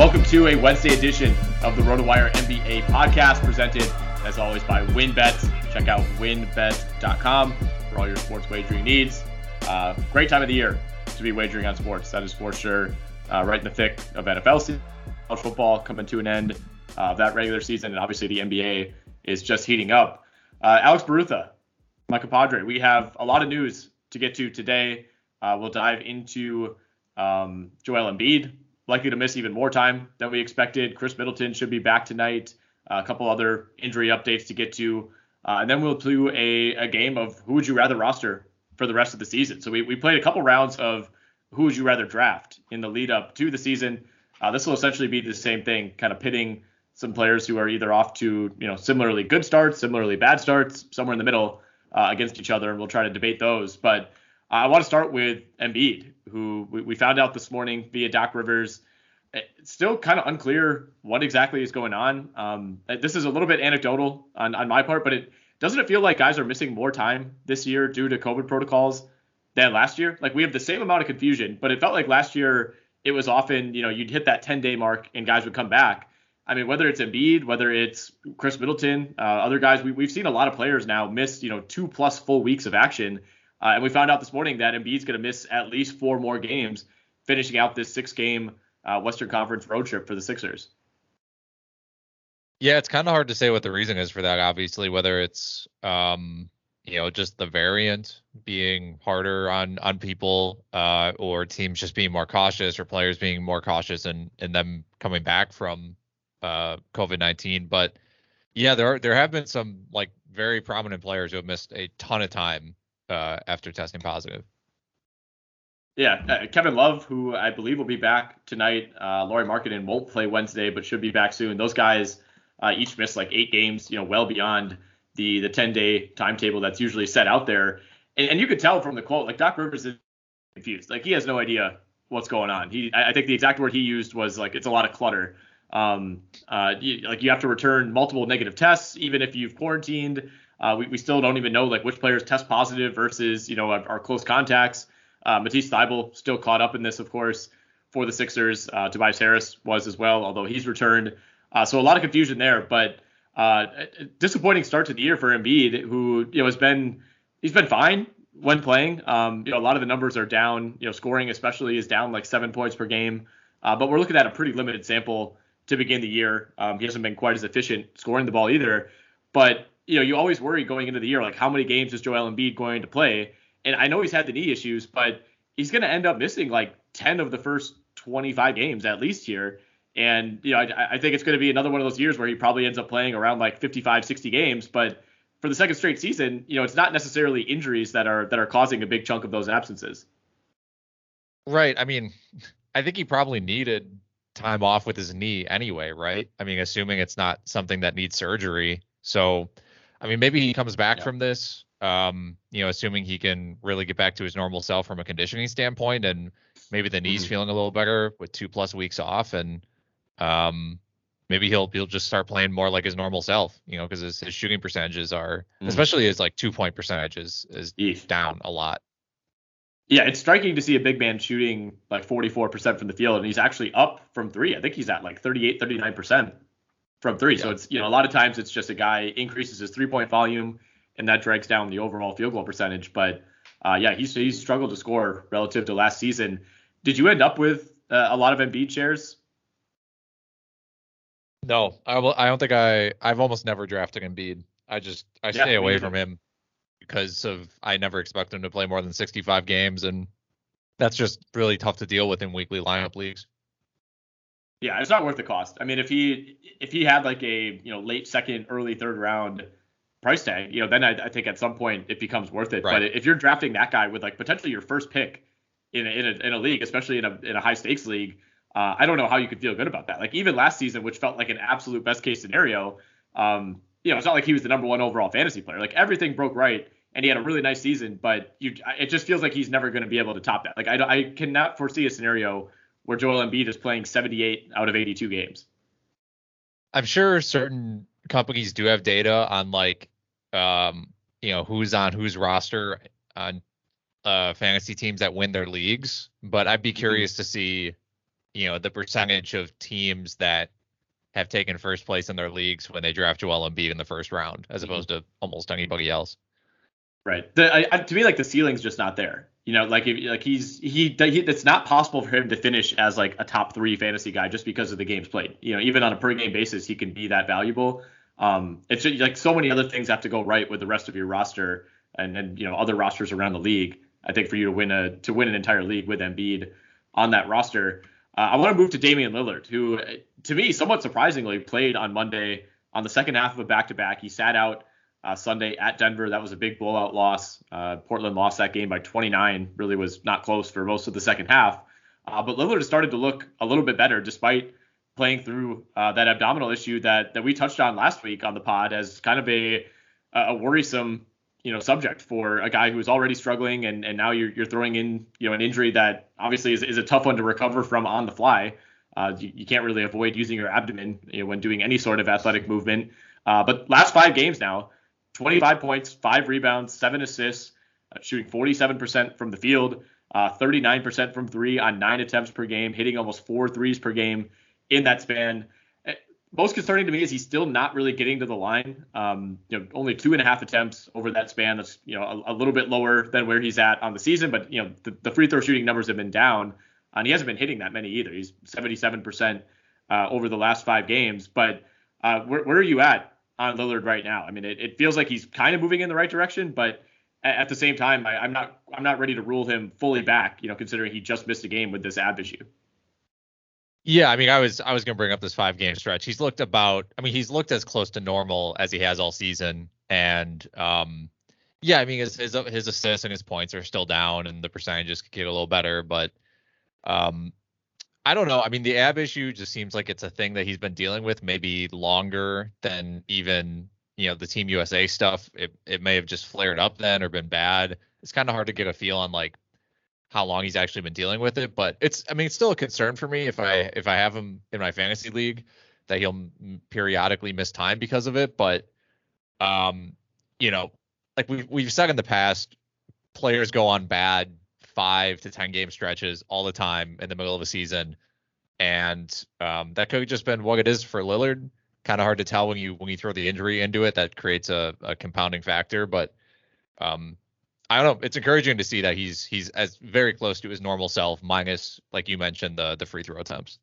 Welcome to a Wednesday edition of the RotoWire NBA podcast, presented as always by WynnBET. Check out wynnbet.com for all your sports wagering needs. Uh, great time of the year to be wagering on sports. That is for sure. Uh, right in the thick of NFL season, college football coming to an end uh, that regular season, and obviously the NBA is just heating up. Uh, Alex Barutha, my compadre, we have a lot of news to get to today. Uh, we'll dive into um, Joel Embiid, likely to miss even more time than we expected. Khris Middleton should be back tonight. Uh, a couple other injury updates to get to. Uh, and then we'll do a, a game of who would you rather roster for the rest of the season. So we, we played a couple rounds of who would you rather draft in the lead up to the season. Uh, this will essentially be the same thing, kind of pitting some players who are either off to you know similarly good starts, similarly bad starts, somewhere in the middle uh, against each other, and we'll try to debate those. But I want to start with Embiid, who we, found out this morning via Doc Rivers. It's still kind of unclear what exactly is going on. Um, this is a little bit anecdotal on, on my part, but it doesn't it feel like guys are missing more time this year due to COVID protocols than last year? Like we have the same amount of confusion, but it felt like last year it was often, you know, you'd hit that 10 day mark and guys would come back. I mean, whether it's Embiid, whether it's Khris Middleton, uh, other guys, we, we've seen a lot of players now miss, you know, two plus full weeks of action. Uh, and we found out this morning that Embiid's going to miss at least four more games, finishing out this six game uh, Western Conference road trip for the Sixers. Yeah, it's kind of hard to say what the reason is for that. Obviously, whether it's um, you know just the variant being harder on on people, uh, or teams just being more cautious, or players being more cautious, and and them coming back from uh, COVID nineteen. But yeah, there are there have been some like very prominent players who have missed a ton of time uh, after testing positive. Yeah, uh, Kevin Love, who I believe will be back tonight. Uh, Lauri Markkanen won't play Wednesday, but should be back soon. Those guys uh, each missed like eight games, you know, well beyond the the 10 day timetable that's usually set out there. And, and you could tell from the quote, like Doc Rivers is confused. Like he has no idea what's going on. He, I think the exact word he used was like it's a lot of clutter. Um, uh, you, like you have to return multiple negative tests, even if you've quarantined. Uh, we, we still don't even know like which players test positive versus you know our, our close contacts. Uh, Matisse Thybulle still caught up in this, of course, for the Sixers. Uh, Tobias Harris was as well, although he's returned. Uh, so a lot of confusion there, but uh, disappointing start to the year for Embiid, who you know has been he's been fine when playing. Um, you know a lot of the numbers are down. You know scoring especially is down like seven points per game, uh, but we're looking at a pretty limited sample to begin the year. Um, he hasn't been quite as efficient scoring the ball either, but you know you always worry going into the year like how many games is Joel Embiid going to play? And I know he's had the knee issues, but he's going to end up missing like 10 of the first 25 games at least here. And, you know, I, I think it's going to be another one of those years where he probably ends up playing around like 55, 60 games. But for the second straight season, you know, it's not necessarily injuries that are that are causing a big chunk of those absences. Right. I mean, I think he probably needed time off with his knee anyway, right? I mean, assuming it's not something that needs surgery. So, I mean, maybe he comes back yeah. from this, um, you know, assuming he can really get back to his normal self from a conditioning standpoint, and maybe the knee's mm-hmm. feeling a little better with two plus weeks off, and um, maybe he'll he'll just start playing more like his normal self, you know, because his, his shooting percentages are, mm. especially his like two point percentages, is, is down a lot. Yeah, it's striking to see a big man shooting like 44% from the field, and he's actually up from three. I think he's at like 38, 39% from three. Yeah. So it's, you know, a lot of times it's just a guy increases his three point volume, and that drags down the overall field goal percentage. But uh, yeah, he's, he's struggled to score relative to last season. Did you end up with uh, a lot of Embiid shares? No, I, will, I don't think I, I've almost never drafted Embiid. I just, I stay away from him because of I never expect him to play more than 65 games, and that's just really tough to deal with in weekly lineup leagues. Yeah, it's not worth the cost. I mean, if he if he had like a you know late second, early third round price tag, you know, then I, I think at some point it becomes worth it. Right. But if you're drafting that guy with like potentially your first pick in a, in a, in a league, especially in a in a high stakes league, uh, I don't know how you could feel good about that. Like even last season, which felt like an absolute best case scenario, um, you know, it's not like he was the number one overall fantasy player. Like everything broke right and he had a really nice season, but you, it just feels like he's never going to be able to top that. Like I, I cannot foresee a scenario where Joel Embiid is playing 78 out of 82 games. I'm sure certain companies do have data on like, um, you know, who's on whose roster on uh, fantasy teams that win their leagues, but I'd be mm-hmm. curious to see, you know, the percentage of teams that have taken first place in their leagues when they draft Joel Embiid in the first round, as mm-hmm. opposed to almost anybody else. Right. The, I, to me, like the ceiling's just not there. You know, like if, like he's he, he it's not possible for him to finish as like a top three fantasy guy just because of the games played. You know, even on a per game basis, he can be that valuable. Um, it's just, like so many other things have to go right with the rest of your roster and and you know other rosters around the league. I think for you to win a to win an entire league with Embiid on that roster. Uh, I want to move to Damian Lillard, who to me somewhat surprisingly played on Monday on the second half of a back to back. He sat out uh, Sunday at Denver. That was a big blowout loss. Uh, Portland lost that game by 29. Really was not close for most of the second half. Uh, but Lillard started to look a little bit better despite playing through uh, that abdominal issue that that we touched on last week on the pod as kind of a a worrisome you know subject for a guy who is already struggling and and now you're you're throwing in you know an injury that obviously is, is a tough one to recover from on the fly. Uh, you, you, can't really avoid using your abdomen you know, when doing any sort of athletic movement. Uh, but last five games now, 25 points, five rebounds, seven assists, uh, shooting 47% from the field, uh, 39% from three on nine attempts per game, hitting almost four threes per game in that span. Uh, most concerning to me is he's still not really getting to the line. Um, you know, only two and a half attempts over that span. That's you know a, a, little bit lower than where he's at on the season, but you know the, the free throw shooting numbers have been down, and he hasn't been hitting that many either. He's 77% uh, over the last five games. But uh, where, where are you at on Lillard right now. I mean, it, it feels like he's kind of moving in the right direction, but at, the same time, I, am not I'm not ready to rule him fully back. You know, considering he just missed a game with this ab issue. Yeah, I mean, I was I was gonna bring up this five game stretch. He's looked about. I mean, he's looked as close to normal as he has all season, and um, yeah, I mean, his his, his assists and his points are still down, and the percentages could get a little better, but um, I don't know. I mean, the ab issue just seems like it's a thing that he's been dealing with maybe longer than even you know the Team USA stuff. It it may have just flared up then or been bad. It's kind of hard to get a feel on like how long he's actually been dealing with it. But it's I mean it's still a concern for me if I if I have him in my fantasy league that he'll periodically miss time because of it. But um, you know, like we've we've said in the past, players go on bad five to ten game stretches all the time in the middle of a season, and um, that could have just been what it is for Lillard. Kind of hard to tell when you when you throw the injury into it. That creates a, a compounding factor, but um, I don't know. It's encouraging to see that he's he's as very close to his normal self, minus like you mentioned the the free throw attempts.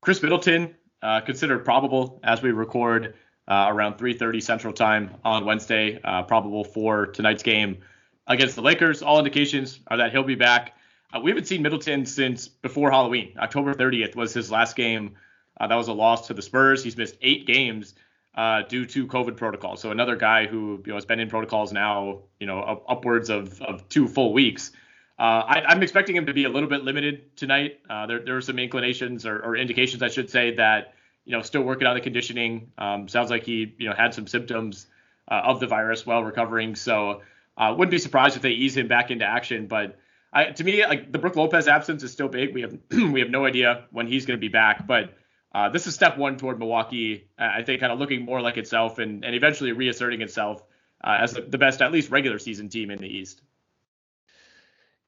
Khris Middleton uh, considered probable as we record uh, around 3:30 Central Time on Wednesday, uh, probable for tonight's game against the Lakers. All indications are that he'll be back. Uh, we haven't seen Middleton since before Halloween. October 30th was his last game. Uh, that was a loss to the Spurs. He's missed eight games uh, due to COVID protocol. So another guy who you know has been in protocols now, you know, up, upwards of, of two full weeks. Uh, I, am expecting him to be a little bit limited tonight. Uh, there, there are some inclinations or, or, indications, I should say, that you know still working on the conditioning. Um, sounds like he you know had some symptoms uh, of the virus while recovering, so uh, wouldn't be surprised if they ease him back into action. But I, to me, like the Brook Lopez absence is still big. We have we have no idea when he's going to be back, but uh, this is step one toward Milwaukee. I think kind of looking more like itself and and eventually reasserting itself uh, as the, the best at least regular season team in the East.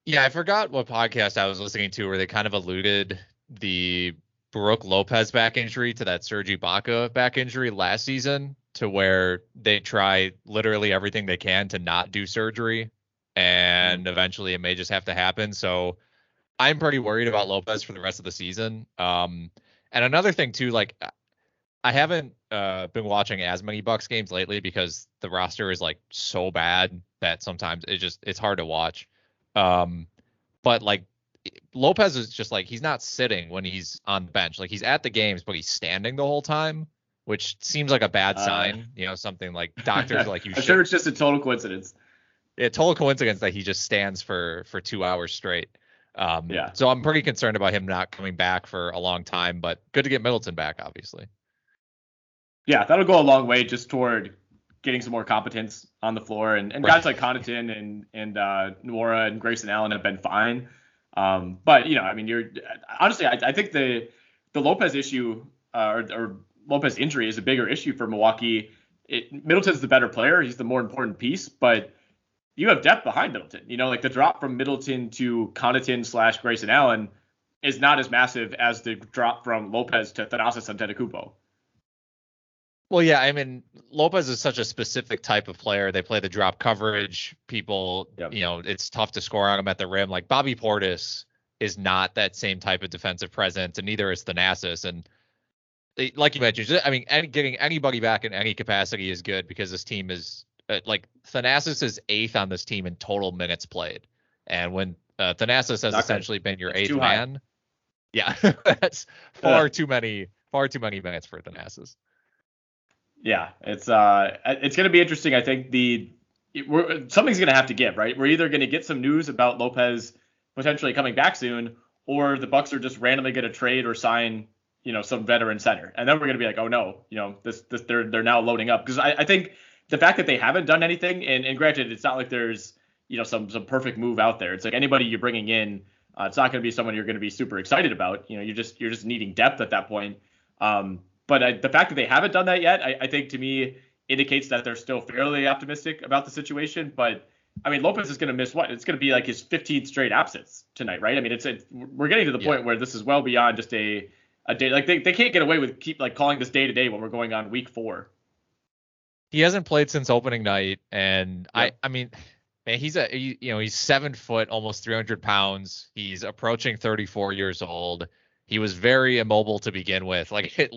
Yeah, I forgot what podcast I was listening to where they kind of alluded the Brook Lopez back injury to that Serge Ibaka back injury last season to where they try literally everything they can to not do surgery and mm-hmm. eventually it may just have to happen. So I'm pretty worried about Lopez for the rest of the season. Um, and another thing too, like I haven't uh, been watching as many Bucks games lately because the roster is like so bad that sometimes it just it's hard to watch. Um, but like Lopez is just like he's not sitting when he's on the bench. Like he's at the games, but he's standing the whole time, which seems like a bad uh, sign. You know, something like doctors like you. I'm sure it's just a total coincidence. A total coincidence that he just stands for for two hours straight. Um, yeah. So I'm pretty concerned about him not coming back for a long time, but good to get Middleton back, obviously. Yeah, that'll go a long way just toward getting some more competence on the floor. And, and right. guys like Connaughton and and uh, Nwora and Grayson Allen have been fine. Um, but you know, I mean, you're honestly, I, I think the the Lopez issue uh, or, or, Lopez injury is a bigger issue for Milwaukee. It, Middleton's the better player; he's the more important piece, but you have depth behind Middleton. You know, like the drop from Middleton to Connaughton slash Grayson Allen is not as massive as the drop from Lopez to Thanasis Antetokounmpo. Well, yeah, I mean, Lopez is such a specific type of player. They play the drop coverage. People, yep. you know, it's tough to score on him at the rim. Like Bobby Portis is not that same type of defensive presence, and neither is Thanasis. And they, like you mentioned, I mean, any, getting anybody back in any capacity is good because this team is uh, like Thanasis is eighth on this team in total minutes played, and when uh, Thanasis has not essentially good. been your eighth man, yeah, that's far too many, far too many minutes for Thanasis. Yeah, it's uh, it's going to be interesting. I think the we're, something's going to have to give, right? We're either going to get some news about Lopez potentially coming back soon, or the Bucks are just randomly going to trade or sign, you know, some veteran center, and then we're going to be like, oh no, you know, this, this they're they're now loading up because I, I think the fact that they haven't done anything, and, and granted, it's not like there's you know some some perfect move out there. It's like anybody you're bringing in, uh, it's not going to be someone you're going to be super excited about. You know, you're just you're just needing depth at that point. Um, but I, the fact that they haven't done that yet, I, I, think to me indicates that they're still fairly optimistic about the situation. But I mean, Lopez is going to miss what? It's going to be like his 15th straight absence tonight, right? I mean, it's a, we're getting to the yeah. point where this is well beyond just a a day. Like they, they can't get away with keep like calling this day to day when we're going on week four. He hasn't played since opening night, and I I mean. Man, he's a he, you know he's seven foot, almost 300 pounds. He's approaching 34 years old he was very immobile to begin with. Like it,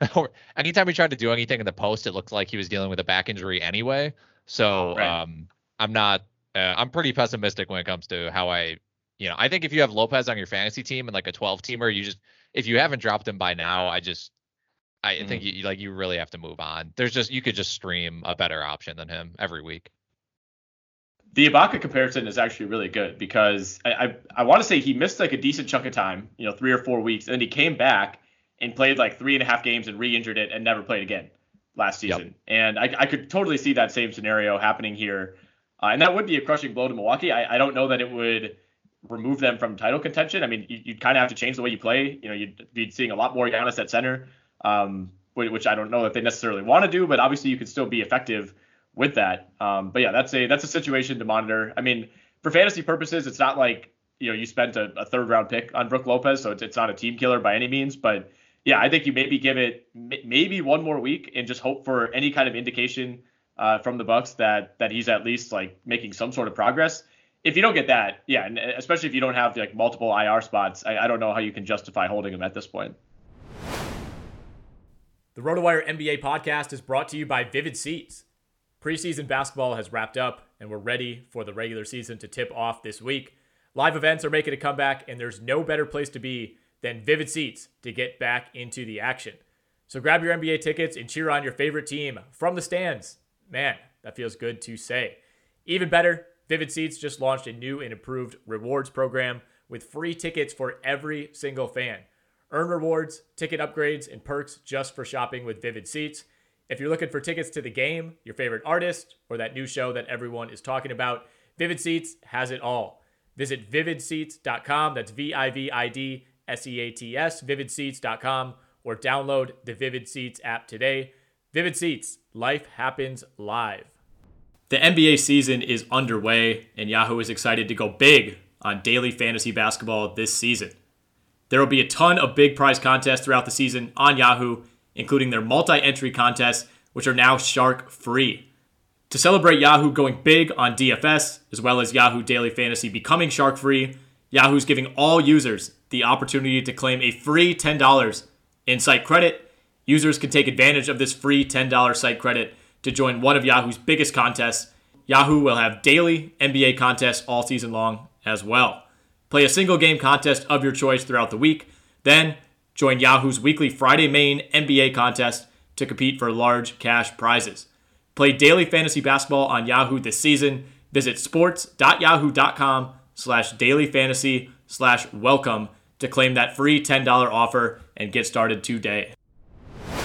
anytime he tried to do anything in the post, it looked like he was dealing with a back injury anyway. So right. um, I'm not. Uh, I'm pretty pessimistic when it comes to how I, you know, I think if you have Lopez on your fantasy team and like a 12 teamer, you just if you haven't dropped him by now, I just I mm-hmm. think you like you really have to move on. There's just you could just stream a better option than him every week the Ibaka comparison is actually really good because I, I, I want to say he missed like a decent chunk of time, you know, three or four weeks, and then he came back and played like three and a half games and re-injured it and never played again last season. Yep. And I, I could totally see that same scenario happening here, uh, and that would be a crushing blow to Milwaukee. I, I don't know that it would remove them from title contention. I mean, you, would kind of have to change the way you play. You know, you'd be seeing a lot more Giannis at center, um, which I don't know that they necessarily want to do, but obviously you could still be effective with that. Um, but yeah, that's a that's a situation to monitor. I mean, for fantasy purposes, it's not like you know you spent a, a third round pick on Brook Lopez, so it's, it's not a team killer by any means. But yeah, I think you maybe give it maybe one more week and just hope for any kind of indication uh, from the Bucks that that he's at least like making some sort of progress. If you don't get that, yeah, and especially if you don't have like multiple IR spots, I, I don't know how you can justify holding him at this point. The RotoWire NBA podcast is brought to you by Vivid Seats. Preseason basketball has wrapped up, and we're ready for the regular season to tip off this week. Live events are making a comeback, and there's no better place to be than Vivid Seats to get back into the action. So grab your NBA tickets and cheer on your favorite team from the stands. Man, that feels good to say. Even better, Vivid Seats just launched a new and improved rewards program with free tickets for every single fan. Earn rewards, ticket upgrades, and perks just for shopping with Vivid Seats. If you're looking for tickets to the game, your favorite artist, or that new show that everyone is talking about, Vivid Seats has it all. Visit vividseats.com. That's V I V I D S E A T S, vividseats.com, or download the Vivid Seats app today. Vivid Seats, life happens live. The NBA season is underway, and Yahoo is excited to go big on daily fantasy basketball this season. There will be a ton of big prize contests throughout the season on Yahoo, including their multi entry contests, which are now shark free. To celebrate Yahoo going big on DFS, as well as Yahoo Daily Fantasy becoming shark free, Yahoo's giving all users the opportunity to claim a free $10 in site credit. Users can take advantage of this free $10 site credit to join one of Yahoo's biggest contests. Yahoo will have daily NBA contests all season long as well. Play a single game contest of your choice throughout the week. Then join Yahoo's weekly Friday main NBA contest to compete for large cash prizes. Play daily fantasy basketball on Yahoo this season. Visit sports.yahoo.com slash daily fantasy slash welcome to claim that free $10 offer and get started today. A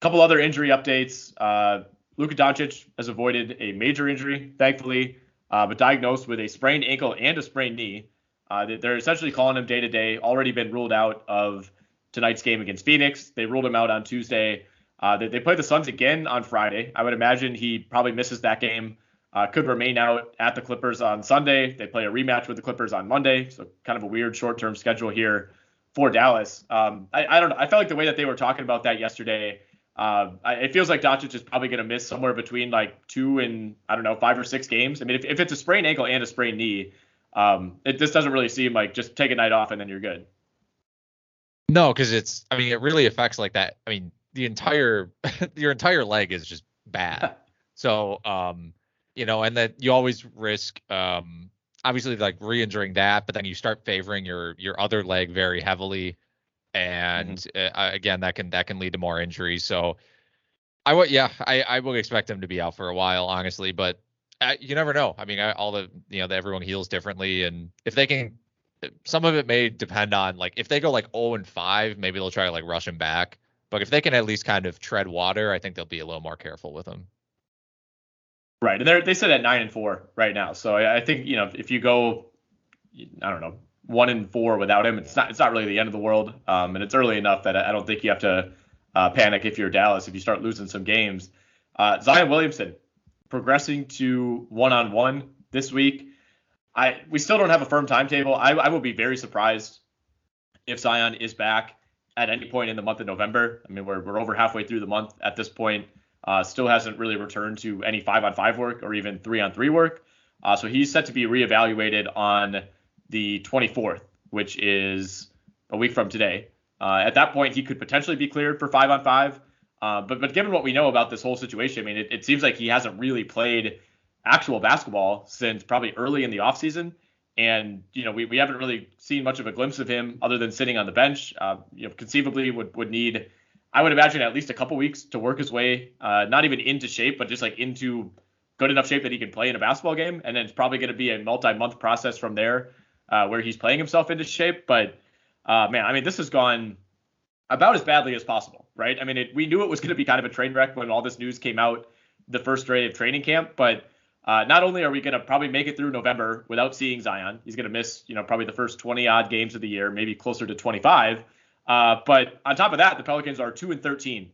couple other injury updates. Uh, Luka Doncic has avoided a major injury, thankfully uh, but diagnosed with a sprained ankle and a sprained knee. Uh, they're essentially calling him day to day. Already been ruled out of tonight's game against Phoenix. They ruled him out on Tuesday. Uh, they, they play the Suns again on Friday. I would imagine he probably misses that game. Uh, could remain out at the Clippers on Sunday. They play a rematch with the Clippers on Monday. So kind of a weird short-term schedule here for Dallas. Um, I, I don't know. I felt like the way that they were talking about that yesterday uh, it feels like Doncic is probably going to miss somewhere between like two and I don't know five or six games. I mean, if, if it's a sprained ankle and a sprained knee, um, it just doesn't really seem like just take a night off and then you're good. No, because it's I mean it really affects like that. I mean the entire your entire leg is just bad. so um you know and then you always risk um obviously like re-injuring that, but then you start favoring your your other leg very heavily and mm-hmm. uh, again that can that can lead to more injuries. So I would yeah I I would expect him to be out for a while honestly, but uh, you never know. I mean I, all the you know everyone heals differently, and if they can, some of it may depend on like if they go like 0 and 5, maybe they'll try to like rush him back. But if they can at least kind of tread water, I think they'll be a little more careful with him. Right, and they're they sit at nine and four right now. So I, I think you know if you go, I don't know, one and four without him, it's not it's not really the end of the world. Um, and it's early enough that I don't think you have to uh, panic if you're Dallas if you start losing some games. Uh, Zion Williamson progressing to one on one this week. I we still don't have a firm timetable. I, I will be very surprised if Zion is back at any point in the month of November. I mean, we're we're over halfway through the month at this point. Uh, still hasn't really returned to any five on five work or even three on three work. Uh, so he's set to be reevaluated on the 24th, which is a week from today. Uh, at that point, he could potentially be cleared for five on five. Uh, but but given what we know about this whole situation, I mean, it, it seems like he hasn't really played actual basketball since probably early in the offseason. And, you know, we, we haven't really seen much of a glimpse of him other than sitting on the bench. Uh, you know, conceivably would, would need, I would imagine, at least a couple weeks to work his way, uh, not even into shape, but just like into good enough shape that he can play in a basketball game. And then it's probably going to be a multi month process from there uh, where he's playing himself into shape. But uh, man, I mean, this has gone about as badly as possible, right? I mean, it, we knew it was going to be kind of a train wreck when all this news came out the first day of training camp, but uh, not only are we going to probably make it through November without seeing Zion, he's going to miss, you know, probably the first 20 odd games of the year, maybe closer to 25. Uh, but on top of that, the Pelicans are two and 13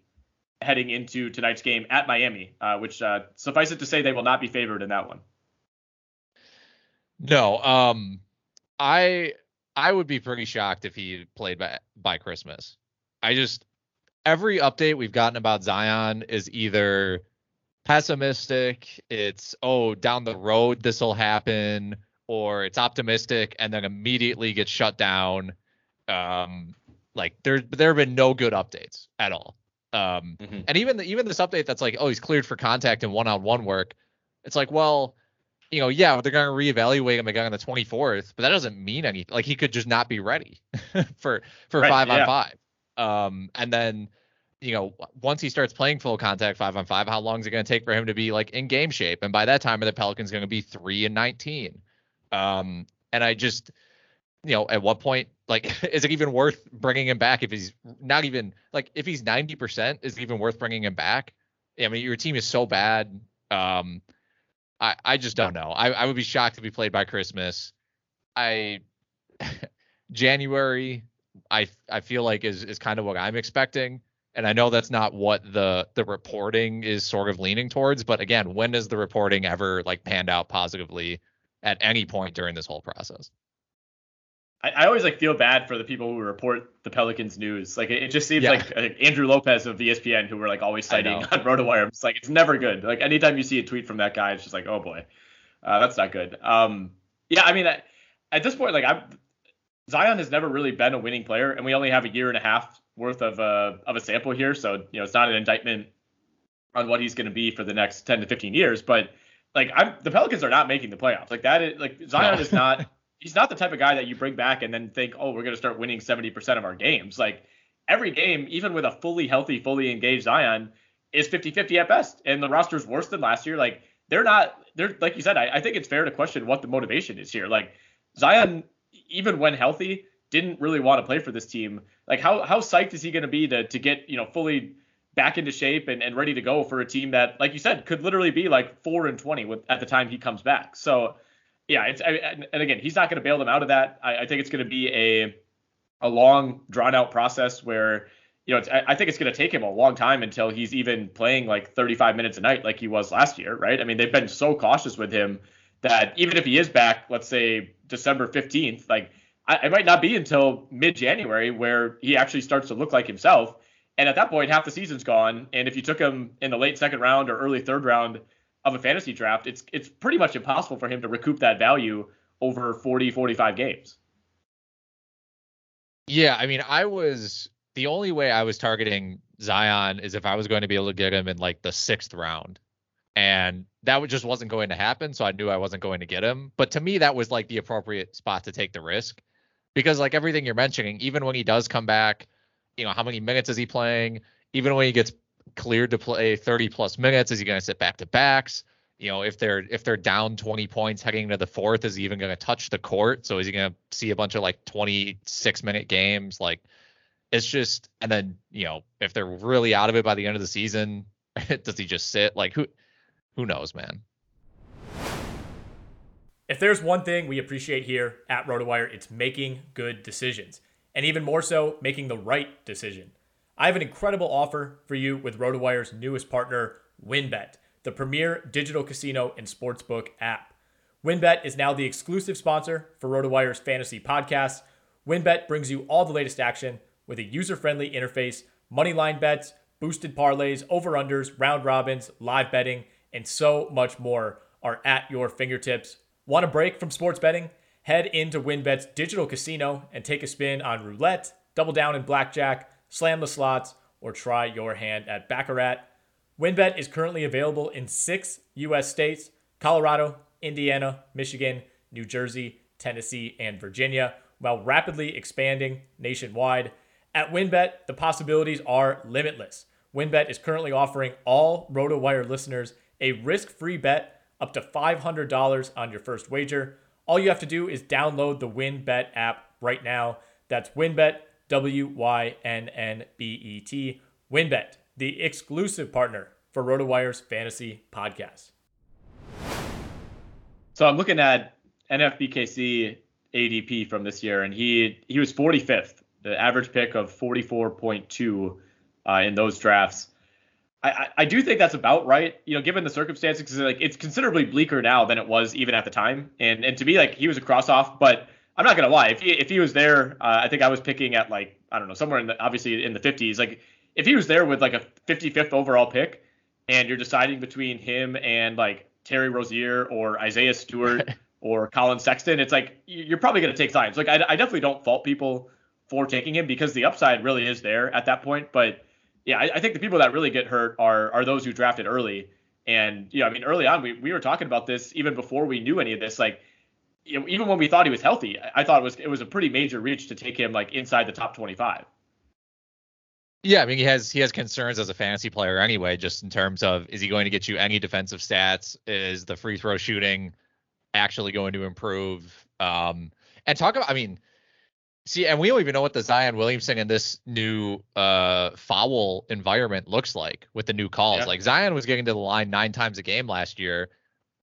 heading into tonight's game at Miami, uh, which uh, suffice it to say they will not be favored in that one. No, um, I I would be pretty shocked if he played by by Christmas. I just every update we've gotten about Zion is either pessimistic, it's oh down the road this will happen, or it's optimistic and then immediately gets shut down. Um, like there there have been no good updates at all. Um, mm-hmm. and even the, even this update that's like oh he's cleared for contact and one on one work. It's like well you know, yeah, they're going to reevaluate him again on the 24th, but that doesn't mean anything. Like he could just not be ready for for right, five yeah. on five. Um, and then you know, once he starts playing full contact five on five, how long is it going to take for him to be like in game shape? And by that time, the Pelicans going to be three and 19. Um, and I just, you know, at what point, like, is it even worth bringing him back if he's not even like if he's 90%, is it even worth bringing him back? I mean, your team is so bad. Um, I, I just don't know. I, I would be shocked if he played by Christmas. I January, I I feel like is is kind of what I'm expecting and I know that's not what the the reporting is sort of leaning towards, but again, when does the reporting ever like panned out positively at any point during this whole process? I, I always like feel bad for the people who report the Pelicans news. Like it, it just seems yeah. like uh, Andrew Lopez of ESPN, who we're like always citing on RotoWire. It's like it's never good. Like anytime you see a tweet from that guy, it's just like, oh boy, uh, that's not good. Um, yeah, I mean, at, at this point, like I'm Zion has never really been a winning player, and we only have a year and a half worth of a uh, of a sample here, so you know it's not an indictment on what he's going to be for the next 10 to 15 years. But like I'm, the Pelicans are not making the playoffs. Like that is like Zion no. is not. He's not the type of guy that you bring back and then think, oh, we're going to start winning 70% of our games. Like every game, even with a fully healthy, fully engaged Zion, is 50-50 at best, and the roster's worse than last year. Like they're not. They're like you said. I, I think it's fair to question what the motivation is here. Like Zion, even when healthy, didn't really want to play for this team. Like how how psyched is he going to be to to get you know fully back into shape and, and ready to go for a team that, like you said, could literally be like four and twenty with at the time he comes back. So yeah, it's I, and again he's not going to bail them out of that. I, I think it's going to be a a long drawn out process where you know I, I think it's going to take him a long time until he's even playing like 35 minutes a night like he was last year, right? I mean they've been so cautious with him that even if he is back, let's say December 15th, like I, it might not be until mid January where he actually starts to look like himself. And at that point, half the season's gone. And if you took him in the late second round or early third round of a fantasy draft, it's it's pretty much impossible for him to recoup that value over 40, 45 games. Yeah, I mean, I was the only way I was targeting Zion is if I was going to be able to get him in like the sixth round. And that just wasn't going to happen. So I knew I wasn't going to get him. But to me, that was like the appropriate spot to take the risk because like everything you're mentioning, even when he does come back, you know, how many minutes is he playing? Even when he gets cleared to play 30 plus minutes, is he going to sit back to backs? You know, if they're if they're down 20 points heading into the fourth, is he even going to touch the court? So is he going to see a bunch of like 26 minute games? Like, it's just, and then you know, if they're really out of it by the end of the season, does he just sit? Like, who who knows, man? If there's one thing we appreciate here at RotoWire, it's making good decisions, and even more so, making the right decision. I have an incredible offer for you with RotoWire's newest partner, WynnBET, the premier digital casino and sportsbook app. WynnBET is now the exclusive sponsor for RotoWire's fantasy podcast. WynnBET brings you all the latest action with a user-friendly interface, money line bets, boosted parlays, over-unders, round robins, live betting, and so much more are at your fingertips Want a break from sports betting? Head into WynnBET's digital casino and take a spin on roulette, double down in blackjack, slam the slots, or try your hand at Baccarat. WynnBET is currently available in six U.S. states Colorado, Indiana, Michigan, New Jersey, Tennessee, and Virginia, while rapidly expanding nationwide. At WynnBET, the possibilities are limitless. WynnBET is currently offering all RotoWire listeners a risk free bet up to $500 on your first wager. All you have to do is download the WynnBET app right now. That's WynnBET, W Y N N B E T. WynnBET, the exclusive partner for RotoWire's fantasy podcast. So I'm looking at NFBKC ADP from this year, and he he was 45th, the average pick of 44.2 uh, in those drafts. I, I do think that's about right, you know, given the circumstances. Because like it's considerably bleaker now than it was even at the time. And and to me, like he was a cross off, but I'm not gonna lie. If he if he was there, uh, I think I was picking at like I don't know somewhere in the obviously in the 50s. Like if he was there with like a 55th overall pick, and you're deciding between him and like Terry Rozier or Isaiah Stewart or Collin Sexton, it's like you're probably gonna take Zion. So like I, I definitely don't fault people for taking him because the upside really is there at that point, but yeah, I, I, think the people that really get hurt are are those who drafted early. And you know, I mean, early on, we, we were talking about this even before we knew any of this. Like, you know, even when we thought he was healthy, I thought it was it was a pretty major reach to take him like inside the top 25. Yeah, I mean he has he has concerns as a fantasy player anyway, just in terms of is he going to get you any defensive stats? Is the free throw shooting actually going to improve? Um, and talk about, I mean, see, and we don't even know what the Zion Williamson in this new uh foul environment looks like with the new calls. Yeah. Like Zion was getting to the line nine times a game last year,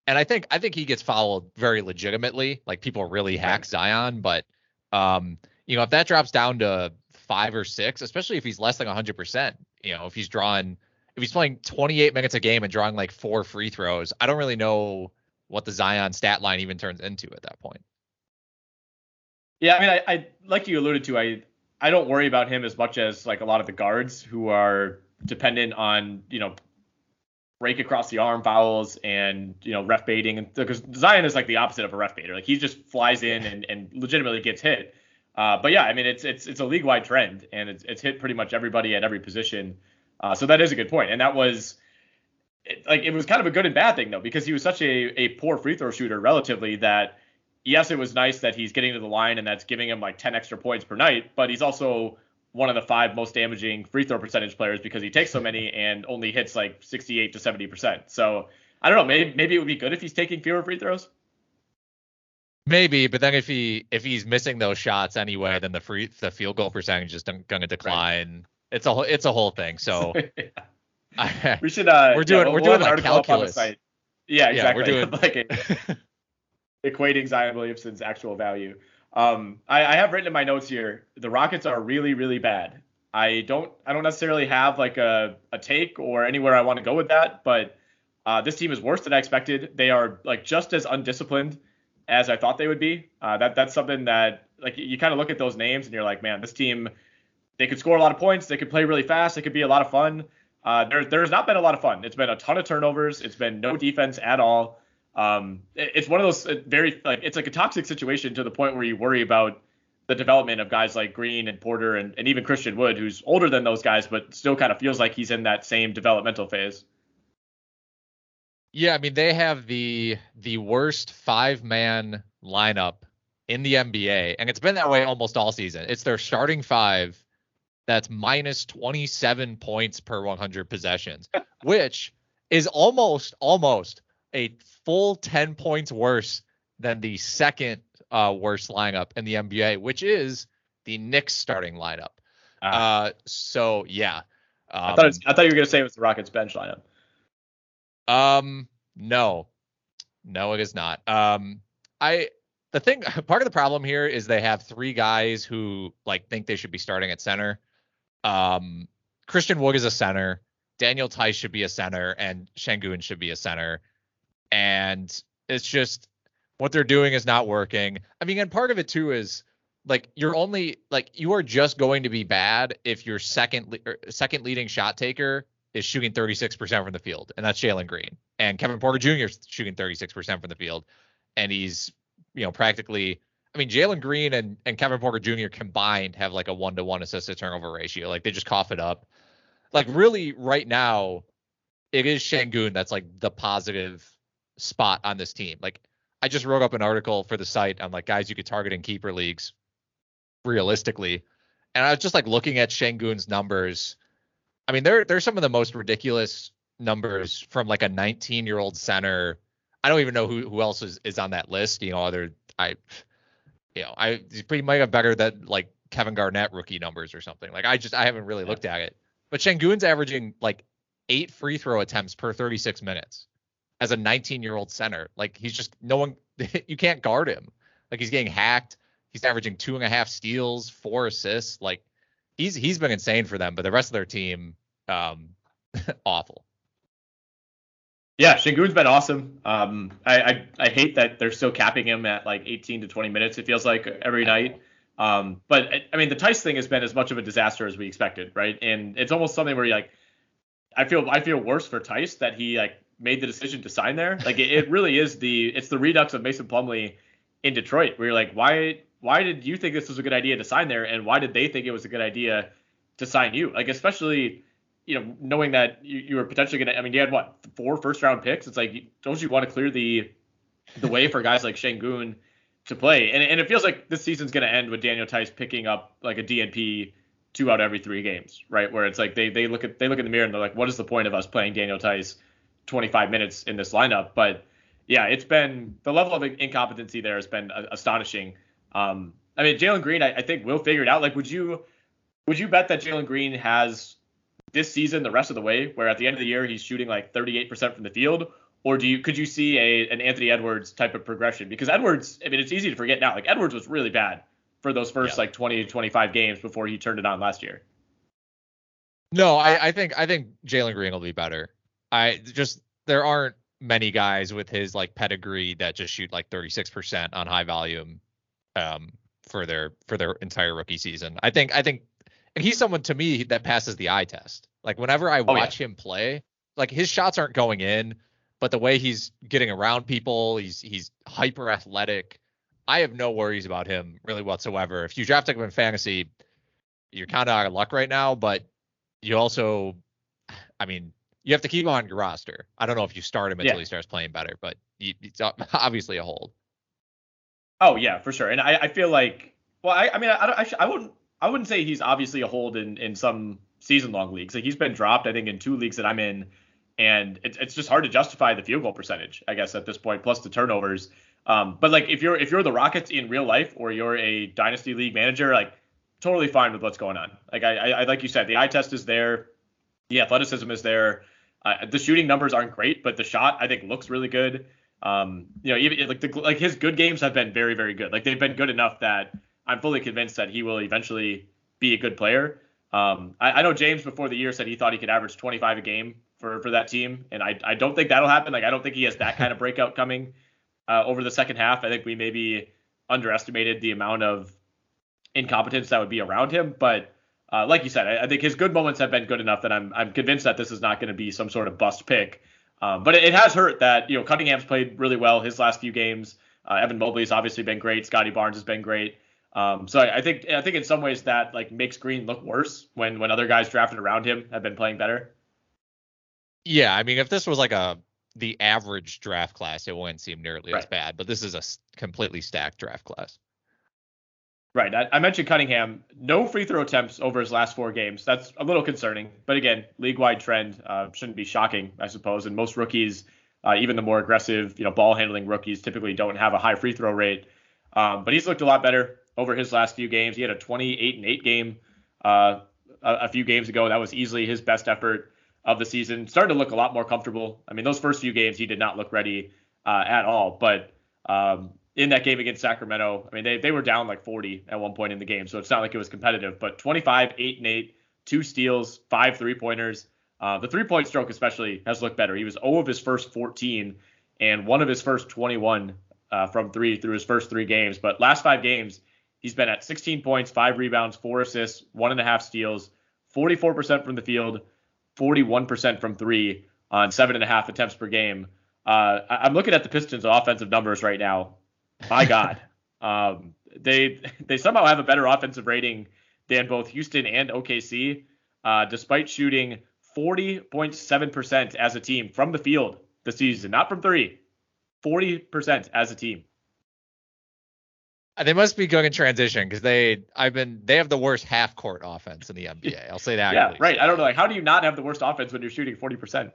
and I think I think he gets fouled very legitimately. Like people really hack Zion, but um, you know, if that drops down to five or six, especially if he's less than 100%, you know, if he's drawing, if he's playing 28 minutes a game and drawing like four free throws, I don't really know what the Zion stat line even turns into at that point. Yeah, I mean, I, I like you alluded to, I I don't worry about him as much as like a lot of the guards who are dependent on you know break across the arm fouls and you know ref baiting and because Zion is like the opposite of a ref baiter, like he just flies in and, and legitimately gets hit. Uh, but yeah, I mean, it's it's it's a league wide trend and it's it's hit pretty much everybody at every position. Uh, so that is a good point. and that was. It, like it was kind of a good and bad thing though because he was such a, a poor free throw shooter relatively that yes, it was nice that he's getting to the line and that's giving him like 10 extra points per night, but he's also one of the five most damaging free throw percentage players because he takes so many and only hits like 68 to 70%. So I don't know, maybe maybe it would be good if he's taking fewer free throws. Maybe, but then if he if he's missing those shots anyway, then the free the field goal percentage is going to decline. It's a whole it's a whole thing. So I, we should uh we're doing yeah, we're we'll doing have like an article on the calculus. site. Yeah, Yeah, exactly. we're doing- like a, equating Zion Williamson's actual value. Um, I, I have written in my notes here the Rockets are really, really bad. I don't I don't necessarily have like a, a take or anywhere I want to go with that, but uh, this team is worse than I expected. They are like just as undisciplined as I thought they would be. Uh, that that's something that like you, kind of look at those names and you're like, man, this team they could score a lot of points, they could play really fast, it could be a lot of fun. Uh, there there's not been a lot of fun. It's been a ton of turnovers. It's been no defense at all. Um, it's one of those uh, very like it's like a toxic situation to the point where you worry about the development of guys like Green and Porter and, and even Christian Wood, who's older than those guys, but still kind of feels like he's in that same developmental phase. Yeah, I mean they have the the worst five man lineup in the NBA, and it's been that way almost all season. It's their starting five that's minus 27 points per 100 possessions, which is almost almost a full 10 points worse than the second uh, worst lineup in the NBA, which is the Knicks starting lineup. Ah. Uh, so yeah, I thought um, it's, I thought you were gonna say it was the Rockets bench lineup. Um, no, no, it is not. Um, I the thing part of the problem here is they have three guys who like think they should be starting at center. Um, Christian Wood is a center. Daniel Theis should be a center, and Sengun should be a center. And it's just what they're doing is not working. I mean, and part of it too is like you're only like you are just going to be bad if your second le- er, second leading shot taker is shooting 36% from the field, and that's Jalen Green. And Kevin Porter Jr. is shooting 36% from the field, and he's you know practically. I mean, Jalen Green and, and Kevin Porter Jr. combined have like a one to one assist to turnover ratio. Like they just cough it up. Like really, right now, it is Sengun that's like the positive spot on this team. Like I just wrote up an article for the site on like guys you could target in keeper leagues realistically. And I was just like looking at Sengun's numbers. I mean, they're they're some of the most ridiculous numbers from like a 19 year old center. I don't even know who, who else is, is on that list. You know, other I you know, I he pretty might have better than like Kevin Garnett rookie numbers or something. Like I just I haven't really looked at it. But Sengun's averaging like eight free throw attempts per 36 minutes as a 19 year old center. Like he's just no one you can't guard him. Like he's getting hacked. He's averaging two and a half steals, four assists. Like he's he's been insane for them, but the rest of their team, um, awful. Yeah, Sengun's been awesome. Um, I, I I hate that they're still capping him at like 18 to 20 minutes. It feels like every night. Um, but I- I mean, the Theis thing has been as much of a disaster as we expected, right? And it's almost something where you like, I feel I feel worse for Theis that he like made the decision to sign there. Like it, it really is the it's the redux of Mason Plumlee in Detroit, where you're like, why why did you think this was a good idea to sign there, and why did they think it was a good idea to sign you? Like especially you know, knowing that you, you were potentially to, I mean, you had what four first round picks. It's like, don't you want to clear the the way for guys like Sengun to play? And and it feels like this season's to end with Daniel Theis picking up like a DNP two out of every three games, right? Where it's like they they look at they look in the mirror and they're like, what is the point of us playing Daniel Theis 25 minutes in this lineup? But yeah, it's been the level of incompetency there has been astonishing. Um, I mean, Jalen Green, I, I think will figure it out. Like, would you would you bet that Jalen Green has this season the rest of the way, where at the end of the year he's shooting like 38% from the field, or do you could you see a an Anthony Edwards type of progression? Because Edwards, I mean, it's easy to forget now. Like Edwards was really bad for those first yeah. like 20 to 25 games before he turned it on last year. No, I, I think I think Jalen Green will be better. I just there aren't many guys with his like pedigree that just shoot like 36% on high volume um for their for their entire rookie season. I think I think and he's someone to me that passes the eye test. Like whenever I watch oh, yeah. him play, like his shots aren't going in, but the way he's getting around people, he's he's hyper athletic. I have no worries about him really whatsoever. If you draft him in fantasy, you're kind of out of luck right now, but you also, I mean, you have to keep him on your roster. I don't know if you start him until yeah. he starts playing better, but you, it's obviously a hold. Oh yeah, for sure. And I, I feel like, well, I, I mean, I, I, I wouldn't, I wouldn't say he's obviously a hold in in some season long leagues. Like he's been dropped, I think, in two leagues that I'm in, and it's it's just hard to justify the field goal percentage, I guess, at this point, plus the turnovers. Um, but like if you're if you're the Rockets in real life or you're a dynasty league manager, like totally fine with what's going on. Like I, I like you said, the eye test is there, the athleticism is there. Uh, the shooting numbers aren't great, but the shot I think looks really good. Um, you know, even like the like his good games have been very very good. Like they've been good enough that I'm fully convinced that he will eventually be a good player. Um, I, I know James before the year said he thought he could average 25 a game for for that team, and I I don't think that'll happen. Like I don't think he has that kind of breakout coming uh, over the second half. I think we maybe underestimated the amount of incompetence that would be around him. But uh, like you said, I, I, think his good moments have been good enough that I'm I'm convinced that this is not going to be some sort of bust pick. Um, but it, it, has hurt that you know Cunningham's played really well his last few games. Uh, Evan Mobley's obviously been great. Scotty Barnes has been great. Um, so I, I, think I think in some ways that like makes Green look worse when when other guys drafted around him have been playing better. Yeah, I mean, if this was like a the average draft class, it wouldn't seem nearly right. as bad. But this is a completely stacked draft class. Right. I, I, mentioned Cunningham. No free throw attempts over his last four games. That's a little concerning. But again, league wide trend uh, shouldn't be shocking, I suppose. And most rookies, uh, even the more aggressive, you know, ball handling rookies, typically don't have a high free throw rate. Um, but he's looked a lot better over his last few games. He had a 28 and 8 game uh, a, a few games ago. That was easily his best effort of the season. Started to look a lot more comfortable. I mean, those first few games he did not look ready uh, at all. But um, in that game against Sacramento, I mean, they, they were down like 40 at one point in the game, so it's not like it was competitive. But 25, 8 and 8, two steals, five three pointers. Uh, the three point stroke especially has looked better. He was 0 of his first 14 and one of his first 21 uh, from three through his first three games. But last five games, he's been at 16 points, five rebounds, four assists, one and a half steals, 44% from the field, 41% from three on seven and a half attempts per game. Uh, I'm looking at the Pistons' offensive numbers right now. My God, um, they they somehow have a better offensive rating than both Houston and OKC, uh, despite shooting 40.7% as a team from the field this season, not from three. 40% as a team. They must be going in transition because they I've been they have the worst half court offense in the NBA. I'll say that. yeah, right. I don't know. Like, how do you not have the worst offense when you're shooting 40%?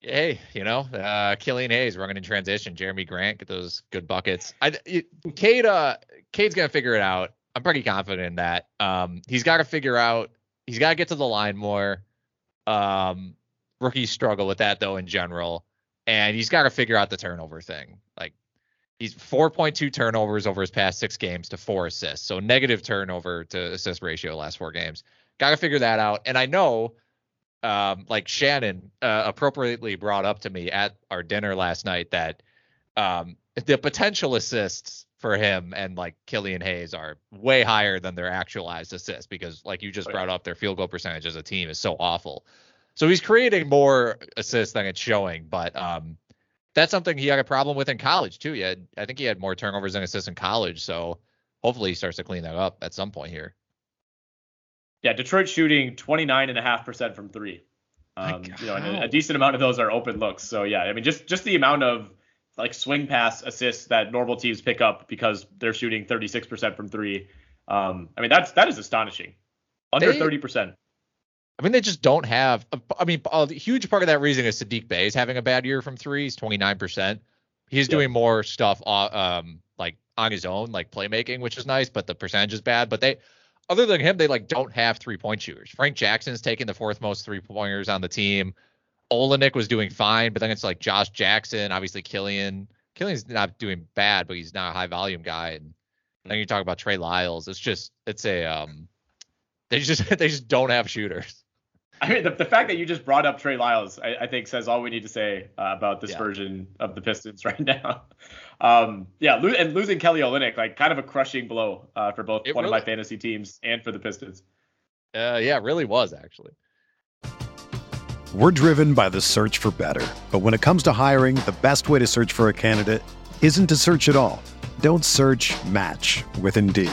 Hey, you know, uh, Killian Hayes running in transition, Jerami Grant get those good buckets. I, it, Cade, uh, Cade's gonna figure it out. I'm pretty confident in that. Um, he's got to figure out. He's got to get to the line more. Um, rookies struggle with that though in general, and he's got to figure out the turnover thing. Like he's 4.2 turnovers over his past six games to four assists. So negative turnover to assist ratio last four games. Got to figure that out. And I know, um, like Shannon uh, appropriately brought up to me at our dinner last night that um, the potential assists for him and like Killian Hayes are way higher than their actualized assists because, like you just oh, brought up, their field goal percentage as a team is so awful. So he's creating more assists than it's showing, but um, that's something he had a problem with in college too. Had, I think he had more turnovers than assists in college. So hopefully he starts to clean that up at some point here. Yeah, Detroit shooting 29.5% from three. Um, you know, a, a, decent amount of those are open looks. So yeah, I mean, just just the amount of like swing pass assists that normal teams pick up because they're shooting 36% from three Um, I mean, that's that is astonishing. Under thirty percent. I mean, they just don't have. I mean, a huge part of that reason is Saddiq Bey is having a bad year from three. He's 29%. He's doing more stuff uh, um, like on his own, like playmaking, which is nice, but the percentage is bad. But they, other than him, they like don't have three point shooters. Frank Jackson's taking the fourth most three pointers on the team. Olynyk was doing fine, but then it's like Josh Jackson, obviously Killian. Killian's not doing bad, but he's not a high volume guy. And then you talk about Trey Lyles. It's just it's a um they just they just don't have shooters. I mean, the, the fact that you just brought up Trey Lyles, I, I think says all we need to say uh, about this yeah. version of the Pistons right now. Um, yeah, lo- and losing Kelly Olynyk, like kind of a crushing blow uh, for both it one really, of my fantasy teams and for the Pistons. Uh, yeah, it really was actually. We're driven by the search for better, but when it comes to hiring, the best way to search for a candidate isn't to search at all. Don't search. Match with Indeed.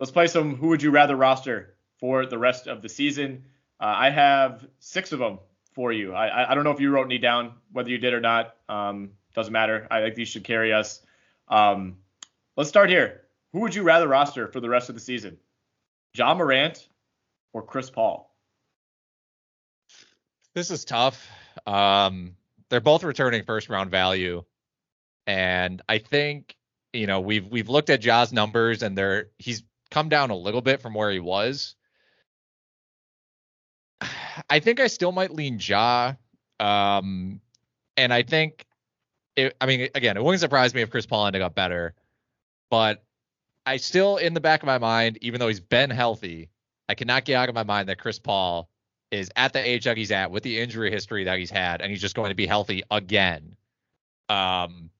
Let's play some Who Would You Rather roster for the rest of the season. Uh, I have six of them for you. I, I don't know if you wrote any down, whether you did or not. Um, doesn't matter. I think these should carry us. Um, let's start here. Who would you rather roster for the rest of the season? Ja Morant or Chris Paul? This is tough. Um, they're both returning first round value. And I think, you know, we've we've looked at Ja's numbers and they're he's come down a little bit from where he was. I think I still might lean Ja. Um, and I think, it, I mean, again, it wouldn't surprise me if Chris Paul ended up better, but I still, in the back of my mind, even though he's been healthy, I cannot get out of my mind that Chris Paul is at the age that he's at with the injury history that he's had, and he's just going to be healthy again. Um,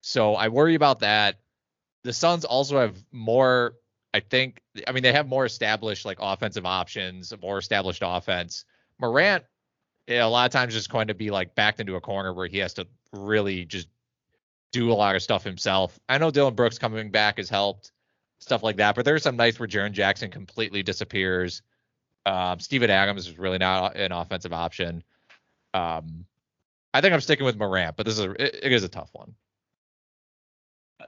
so I worry about that. The Suns also have more I think I mean they have more established like offensive options, more established offense. Morant a lot of times is going to be like backed into a corner where he has to really just do a lot of stuff himself. I know Dillon Brooks coming back has helped, stuff like that. But there's some nights where Jaren Jackson completely disappears. Um, Steven Adams is really not an offensive option. Um, I think I'm sticking with Morant, but this is a, it, it is a tough one.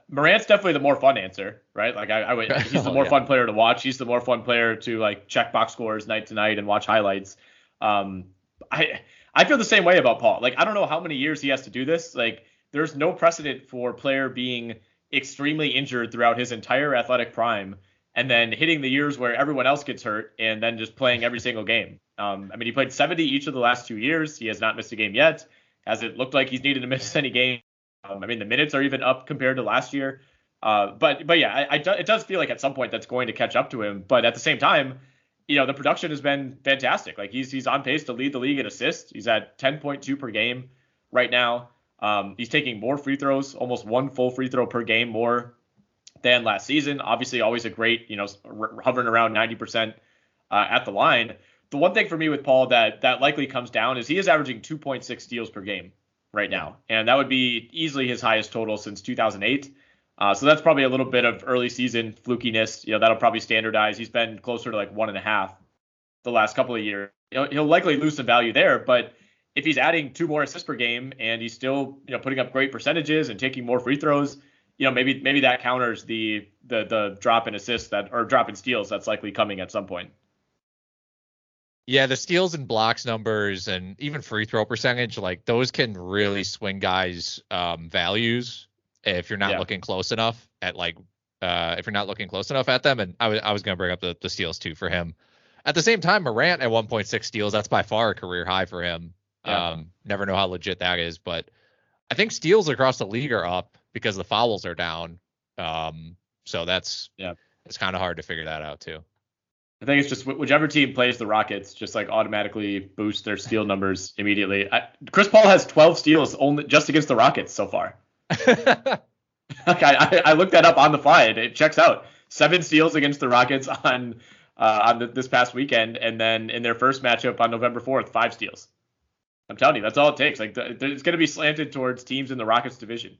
Morant's definitely the more fun answer, right? Like I, I would, he's the oh, more oh, yeah. fun player to watch. He's the more fun player to like check box scores night to night and watch highlights. Um, I I feel the same way about Paul. Like I don't know how many years he has to do this. Like there's no precedent for player being extremely injured throughout his entire athletic prime and then hitting the years where everyone else gets hurt and then just playing every single game. Um, I mean, he played 70 each of the last two years. He has not missed a game yet. Has it looked like he's needed to miss any game um, I mean, the minutes are even up compared to last year. Uh, but but yeah, I, I, it does feel like at some point that's going to catch up to him. But at the same time, you know, the production has been fantastic. Like he's he's on pace to lead the league in assists. He's at 10.2 per game right now. Um, he's taking more free throws, almost one full free throw per game more than last season. Obviously, always a great, you know, hovering around 90% uh, at the line. The one thing for me with Paul that that likely comes down is he is averaging 2.6 steals per game right now, and that would be easily his highest total since 2008. Uh, so that's probably a little bit of early season flukiness. You know, that'll probably standardize. He's been closer to like one and a half the last couple of years. He'll, he'll likely lose some value there, but if he's adding two more assists per game and he's still, you know, putting up great percentages and taking more free throws, you know, maybe maybe that counters the the the drop in assists that or drop in steals that's likely coming at some point. Yeah, the steals and blocks numbers and even free throw percentage, like those can really swing guys' um, values if you're not yeah. looking close enough at like uh, if you're not looking close enough at them. And I was I was gonna bring up the, the steals too for him. At the same time, Morant at 1.6 steals, that's by far a career high for him. Yeah. Um, never know how legit that is, but I think steals across the league are up because the fouls are down. Um, so that's Yeah. it's kind of hard to figure that out too. I think it's just whichever team plays the Rockets, just like automatically boost their steal numbers immediately. I, Chris Paul has 12 steals only just against the Rockets so far. Like I, I, looked that up on the fly. and it checks out. Seven steals against the Rockets on uh, on the, this past weekend, and then in their first matchup on November 4th, five steals. I'm telling you, that's all it takes. Like the, it's going to be slanted towards teams in the Rockets division.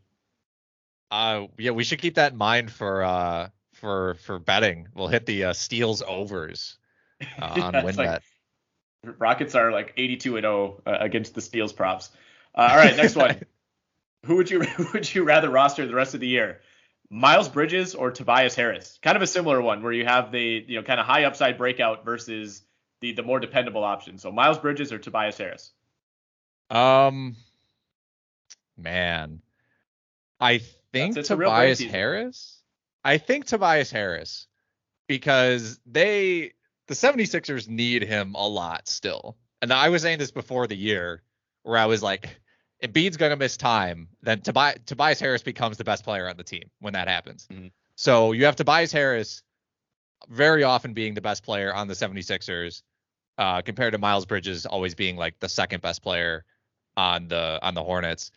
Uh, yeah, we should keep that in mind for uh for for betting. We'll hit the uh, steals overs uh, on Yeah, it's WynnBET. like- Rockets are like 82 and 0 uh, against the steals props. Uh, all right, next one. who would you who would you rather roster the rest of the year? Miles Bridges or Tobias Harris? Kind of a similar one where you have the you know kind of high upside breakout versus the the more dependable option. So Miles Bridges or Tobias Harris? Um, man, I think it's a real Tobias. Harris. I think Tobias Harris because they the 76ers need him a lot still. And I was saying this before the year where I was like, Embiid's gonna miss time, then Tobias Tobias Harris becomes the best player on the team when that happens. Mhm. So you have Tobias Harris very often being the best player on the 76ers, uh, compared to Miles Bridges always being like the second best player on the on the Hornets.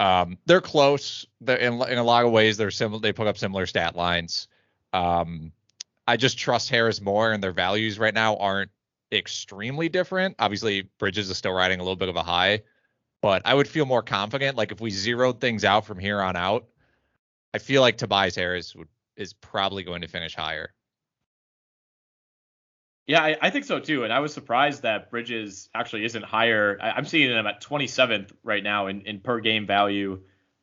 Um, they're close. They're in in a lot of ways they're similar. They put up similar stat lines. Um, I just trust Harris more, and their values right now aren't extremely different. Obviously, Bridges is still riding a little bit of a high, but I would feel more confident. Like if we zeroed things out from here on out, I feel like Tobias Harris would, is probably going to finish higher. Yeah, I, I think so too. And I was surprised that Bridges actually isn't higher. I, I'm seeing him at 27th right now in, in per game value.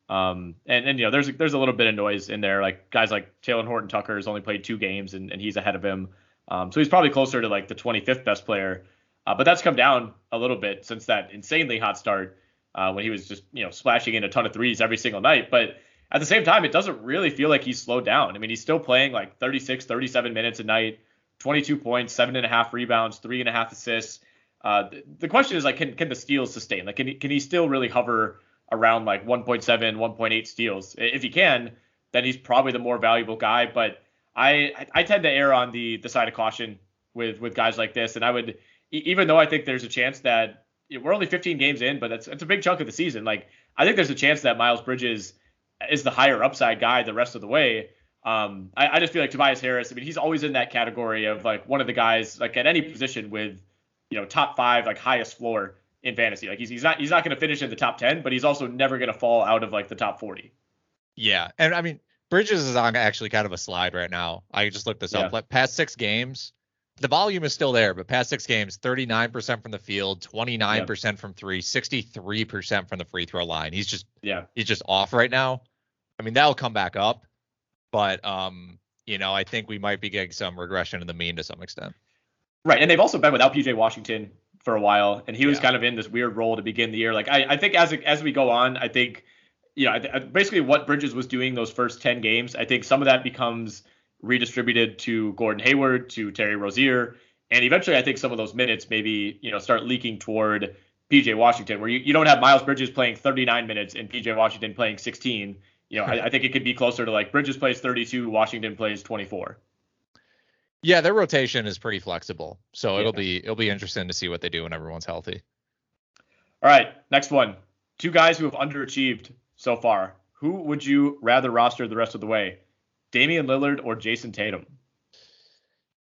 Um, and, and you know, there's there's a little bit of noise in there. Like guys like Talen Horton Tucker has only played two games and, and he's ahead of him. Um, so he's probably closer to like the 25th best player. Uh, but that's come down a little bit since that insanely hot start uh, when he was just you know splashing in a ton of threes every single night. But at the same time, it doesn't really feel like he's slowed down. I mean, he's still playing like 36, 37 minutes a night. 22 points, seven and a half rebounds, three and a half assists. Uh, th- the question is like, can can the steals sustain? Like, can he, can he still really hover around like 1.7, 1.8 steals? If he can, then he's probably the more valuable guy. But I I- tend to err on the the side of caution with with guys like this, and I would even though I think there's a chance that we're only 15 games in, but that's it's a big chunk of the season. Like, I think there's a chance that Miles Bridges is the higher upside guy the rest of the way. Um, I, I just feel like Tobias Harris. I mean, he's always in that category of like one of the guys like at any position with, you know, top five like highest floor in fantasy. Like he's he's not he's not going to finish in the top ten, but he's also never going to fall out of like the top forty. Yeah, and I mean Bridges is on actually kind of a slide right now. I just looked this Yeah. up. Like past six games, the volume is still there, but past six games, 39% from the field, 29% from three, 63% from the free throw line. He's just Yeah, he's just off right now. I mean that'll come back up, but um, you know, I think we might be getting some regression in the mean to some extent. right. And they've also been without PJ Washington for a while, and he was Yeah. kind of in this weird role to begin the year. Like I, I think as as we go on, I think you know I th- basically what Bridges was doing those first ten games, I think some of that becomes redistributed to Gordon Hayward, to Terry Rozier, and eventually I think some of those minutes maybe you know start leaking toward PJ Washington, where you, you don't have Miles Bridges playing 39 minutes and PJ Washington playing 16. You know, I, I think it could be closer to like Bridges plays 32, Washington plays 24. Yeah, their rotation is pretty flexible, so it'll be it'll be interesting to see what they do when everyone's healthy. All right, next one. Two guys who have underachieved so far. Who would you rather roster the rest of the way? Damian Lillard or Jayson Tatum?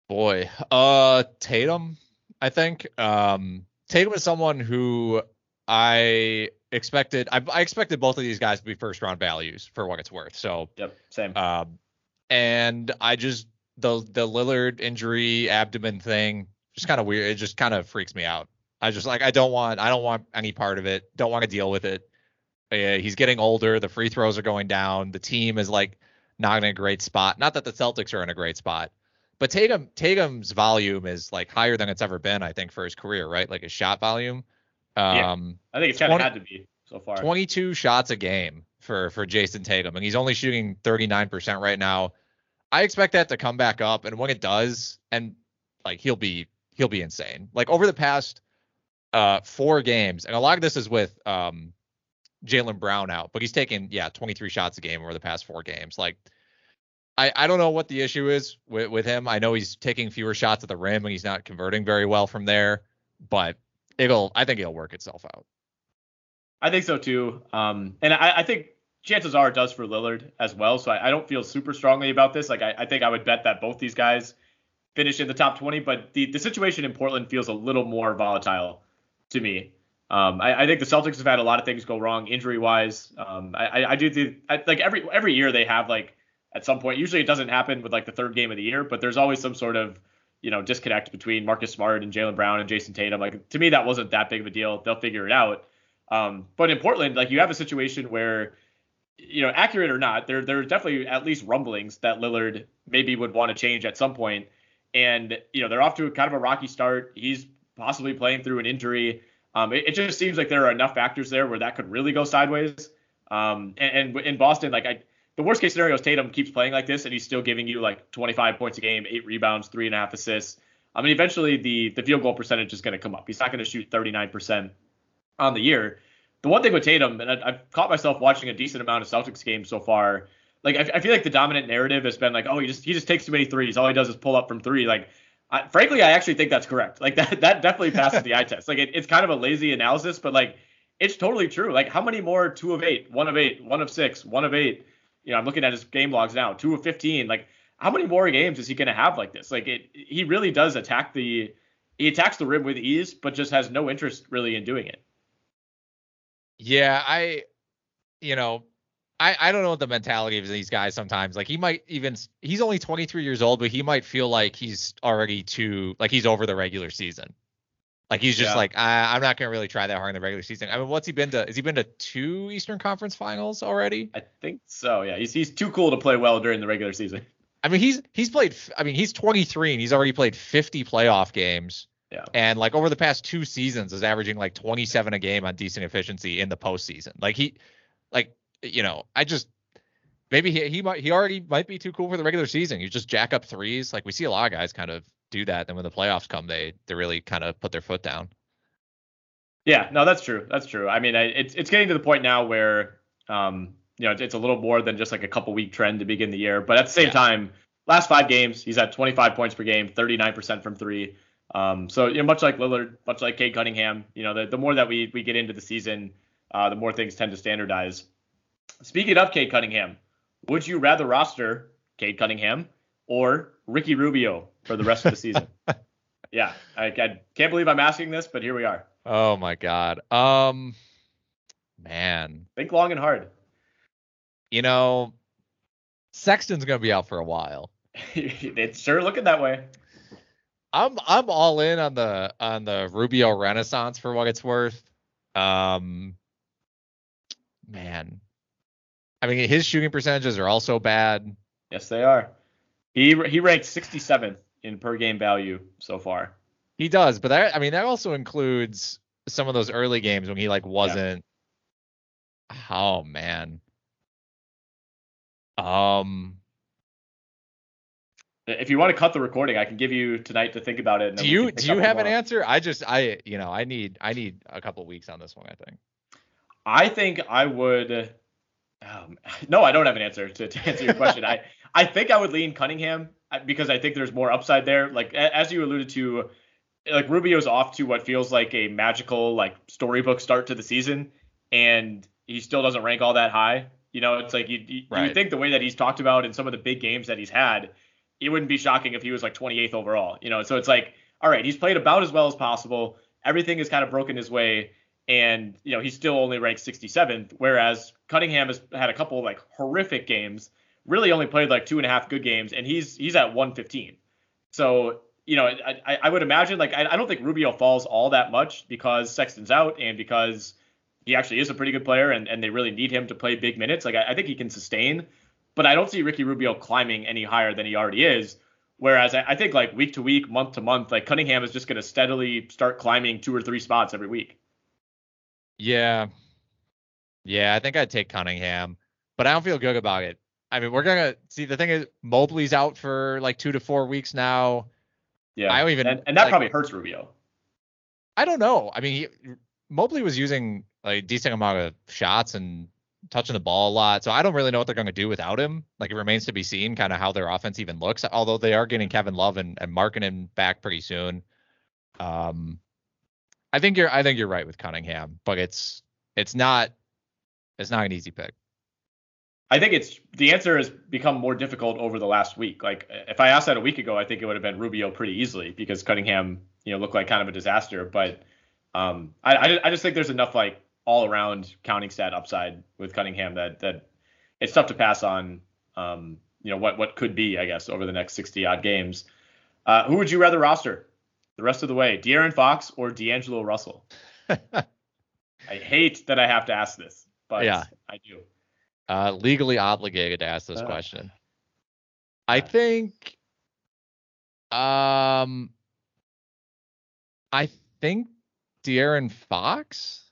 Boy, uh, Tatum, I think. Um, Tatum is someone who I expected. I, I expected both of these guys to be first round values for what it's worth. So, Yep, same. um, and I just the the Lillard injury abdomen thing just kind of weird. It just kind of freaks me out. I just like I don't want I don't want any part of it. Don't want to deal with it. Uh, he's getting older. The free throws are going down. The team is like not in a great spot. Not that the Celtics are in a great spot, but Tatum Tatum's volume is like higher than it's ever been. I think for his career, right? Like his shot volume. Yeah. Um, I think it's kind of had to be so far. 22 shots a game for for Jayson Tatum, and he's only shooting 39% right now. I expect that to come back up, and when it does, and like he'll be he'll be insane. Like over the past uh four games, and a lot of this is with um Jaylen Brown out, but he's taken yeah 23 shots a game over the past four games. Like I I don't know what the issue is with with him. I know he's taking fewer shots at the rim and he's not converting very well from there, but it'll I think it'll work itself out. I think so too. Um, and I, I think chances are it does for Lillard as well. So I, I don't feel super strongly about this. Like I, I, think I would bet that both these guys finish in the top 20, but the, the situation in Portland feels a little more volatile to me. Um, I, think the Celtics have had a lot of things go wrong injury wise. Um, I, I, do think like every every year they have like at some point. Usually it doesn't happen with like the third game of the year, but there's always some sort of you know disconnect between Marcus Smart and Jaylen Brown and Jayson Tatum. Like to me that wasn't that big of a deal. They'll figure it out. Um, but in Portland, like you have a situation where you know, accurate or not, there there are definitely at least rumblings that Lillard maybe would want to change at some point. And you know, they're off to a kind of a rocky start. He's possibly playing through an injury. Um, it, it, just seems like there are enough factors there where that could really go sideways. Um, and, and in Boston, like I, the worst case scenario is Tatum keeps playing like this and he's still giving you like 25 points a game, eight rebounds, three and a half assists. I mean, eventually the the field goal percentage is going to come up. He's not going to shoot 39% on the year the one thing with Tatum, and I, have caught myself watching a decent amount of Celtics games so far. Like I, I, feel like the dominant narrative has been like, oh, he just he just takes too many threes. All he does is pull up from three. Like, I, frankly, I actually think that's correct. Like that that definitely passes the eye test. Like it, it's kind of a lazy analysis, but like it's totally true. Like how many more two of eight, one of eight, one of six, one of eight? You know, I'm looking at his game logs now, two of fifteen. Like how many more games is he going to have like this? Like it, he really does attack the he attacks the rim with ease, but just has no interest really in doing it. Yeah, I, you know, I I don't know what the mentality of these guys sometimes. Like he might even he's only 23 years old, but he might feel like he's already too like he's over the regular season. Like he's just yeah. like I, am not gonna really try that hard in the regular season. I mean, what's he been to? Has he been to two Eastern Conference Finals already? I think so. Yeah, he's he's too cool to play well during the regular season. I mean, he's he's played. I mean, he's 23 and he's already played 50 playoff games. Yeah. And like over the past two seasons is averaging like 27 a game on decent efficiency in the postseason. Like he, like you know, I just maybe he he might he already might be too cool for the regular season. You just jack up threes. Like we see a lot of guys kind of do that. Then when the playoffs come, they they really kind of put their foot down. Yeah, no, that's true. That's true. I mean, I, it's it's getting to the point now where um you know it's a little more than just like a couple week trend to begin the year. But at the same yeah. time, last five games he's at 25 points per game, 39% from three. Um, so you know, much like Lillard, much like Cade Cunningham, you know, the, the more that we we get into the season, uh, the more things tend to standardize. Speaking of Cade Cunningham, would you rather roster Cade Cunningham or Ricky Rubio for the rest of the season? yeah, I, I can't believe I'm asking this, but here we are. Oh my God. Um, man. Think long and hard. You know, Sexton's gonna be out for a while. it's sure looking that way. I'm I'm all in on the on the Rubio Renaissance for what it's worth. Um, man, I mean his shooting percentages are also bad. Yes, they are. He he ranked 67th in per game value so far. He does, but that I mean that also includes some of those early games when he like wasn't. Yeah. Oh man. Um, if you want to cut the recording, I can give you tonight to think about it. do you do you have an answer? I just I you know I need I need a couple weeks on this one. I think. I think I would. Um, no, I don't have an answer to, to answer your question. I I think I would lean Cunningham uh, because I think there's more upside there. Like as you alluded to, like Rubio's off to what feels like a magical like storybook start to the season, and he still doesn't rank all that high. You know, it's like you you, right. you think the way that he's talked about in some of the big games that he's had it wouldn't be shocking if he was like 28th overall. You know, so it's like, all right, he's played about as well as possible. Everything has kind of broken his way, and you know he's still only ranked 67th. Whereas Cunningham has had a couple like horrific games, really only played like two and a half good games, and he's he's at 115. So you know, I, I would imagine like I, I don't think Rubio falls all that much because Sexton's out and because he actually is a pretty good player and, and they really need him to play big minutes. Like I, I think he can sustain but I don't see Ricky Rubio climbing any higher than he already is. Whereas I, I think like week to week, month to month, like Cunningham is just going to steadily start climbing two or three spots every week. Yeah. Yeah, I think I'd take Cunningham, but I don't feel good about it I mean, we're gonna see. The thing is, Mobley's out for like two to four weeks now. Yeah, I don't even- and, and that like- probably hurts Rubio. I don't know. I mean, he, Mobley was using like, a decent amount of shots and touching the ball a lot, so I don't really know what they're going to do without him. Like, it remains to be seen, kind of how their offense even looks. Although they are getting Kevin Love and and Markkanen back pretty soon. Um, I think you're I think you're right with Cunningham, but it's it's not it's not an easy pick. I think it's the answer has become more difficult over the last week. Like if I asked that a week ago, I think it would have been Rubio pretty easily because Cunningham, you know, looked like kind of a disaster. But um, I, I, just think there's enough like all around counting stat upside with Cunningham that that it's tough to pass on. Um, you know what what could be, I guess, over the next 60 odd games. Uh, who would you rather roster the rest of the way, De'Aaron Fox or D'Angelo Russell? I hate that I have to ask this, but Yeah. I do. Uh, legally obligated to ask this Uh, question. I think, um, I think De'Aaron Fox.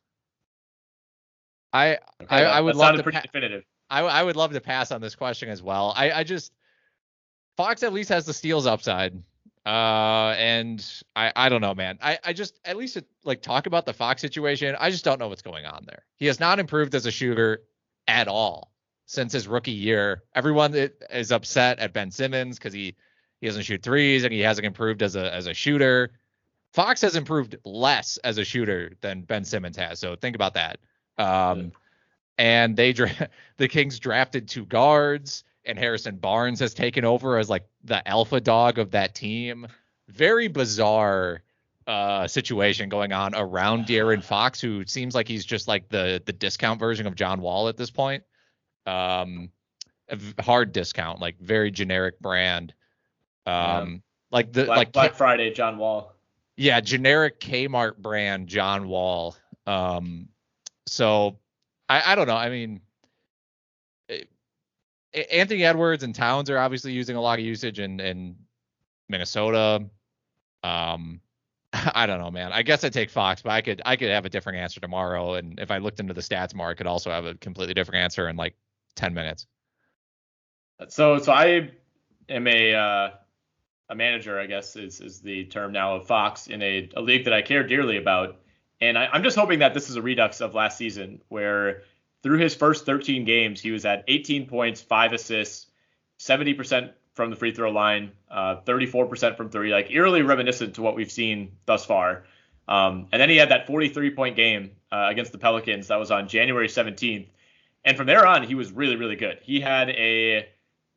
I Okay, I, I would love to pa- definitive. I, I would love to pass on this question as well. I, I just Fox at least has the steals upside. Uh, and I, I don't know, man. I, I just at least like talk about the Fox situation. I just don't know what's going on there. He has not improved as a shooter at all since his rookie year. Everyone is upset at Ben Simmons because he he doesn't shoot threes and he hasn't improved as a as a shooter. Fox has improved less as a shooter than Ben Simmons has. So think about that. Um, and they dra- the Kings drafted two guards, and Harrison Barnes has taken over as like the alpha dog of that team. Very bizarre uh situation going on around De'Aaron Fox, who seems like he's just like the the discount version of John Wall at this point. Um, hard discount, like very generic brand. Um, like the Black, like Black Friday, John Wall. yeah, generic Kmart brand John Wall. Um, so I, I don't know. I mean, eh, Anthony Edwards and Towns are obviously using a lot of usage in in Minnesota. Um, I don't know, man. I guess I take Fox, but I could I could have a different answer tomorrow. And if I looked into the stats more, I could also have a completely different answer in like ten minutes. So so I am a uh, a manager, I guess is is the term now of Fox in a, a league that I care dearly about, and I, I'm just hoping that this is a redux of last season, where through his first 13 games he was at 18 points, five assists, 70% from the free throw line, uh, 34% from three, like eerily reminiscent to what we've seen thus far. Um, and then he had that 43 point game uh, against the Pelicans that was on January 17th. And from there on, he was really, really good. He had a,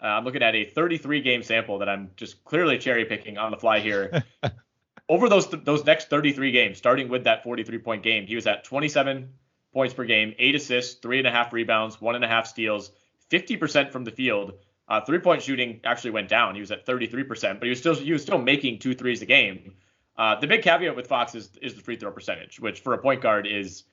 uh, I'm looking at a 33 game sample that I'm just clearly cherry picking on the fly here. Over those those next 33 games, starting with that 43 point game, he was at 27 points per game, eight assists, three and a half rebounds, one and a half steals, 50% from the field. Uh, three point shooting actually went down. He was at 33%, but he was still he was still making two threes a game. Uh, the big caveat with Fox is is the free throw percentage, which for a point guard is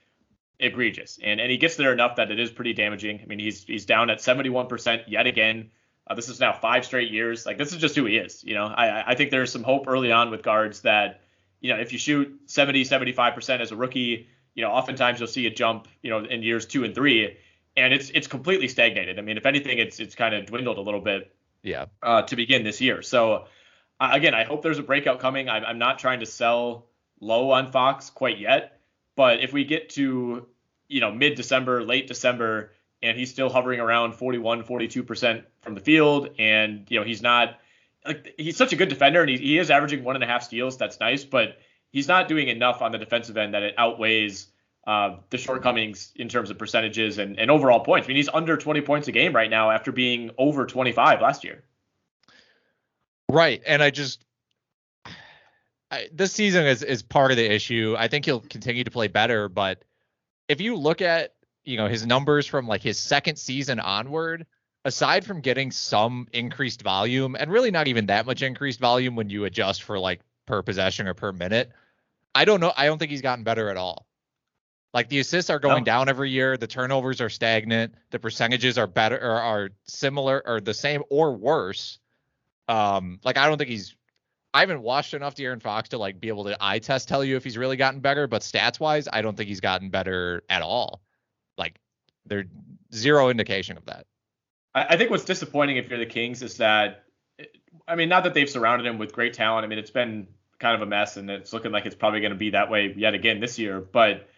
egregious, and and he gets there enough that it is pretty damaging. I mean, he's he's down at 71% yet again. Uh, this is now five straight years. Like this is just who he is. You know, I I think there's some hope early on with guards that you know if you shoot 70 75% as a rookie, you know, oftentimes you'll see a jump, you know, in years two and three, and it's it's completely stagnated. I mean, if anything, it's it's kind of dwindled a little bit Yeah. uh, to begin this year. So uh, again, I hope there's a breakout coming. I'm, I'm not trying to sell low on Fox quite yet, but if we get to you know mid December, late December, and he's still hovering around 41, 42 percent from the field, and you know he's not like he's such a good defender, and he, he is averaging one and a half steals. That's nice, but he's not doing enough on the defensive end that it outweighs uh, the shortcomings in terms of percentages and, and overall points. I mean, he's under 20 points a game right now after being over 25 last year. Right. And I just I, this season is is part of the issue. I think he'll continue to play better, but if you look at, you know, his numbers from like his second season onward, aside from getting some increased volume and really not even that much increased volume when you adjust for like per possession or per minute, I don't know, I don't think he's gotten better at all. Like the assists are going No. down every year, the turnovers are stagnant, the percentages are better or are similar or the same or worse. Um, like I don't think he's. I haven't watched enough De'Aaron Fox to like be able to eye test tell you if he's really gotten better, but stats wise, I don't think he's gotten better at all. Like there's zero indication of that. I, I think what's disappointing if you're the Kings is that, I mean, not that they've surrounded him with great talent. I mean, it's been kind of a mess, and it's looking like it's probably going to be that way yet again this year. But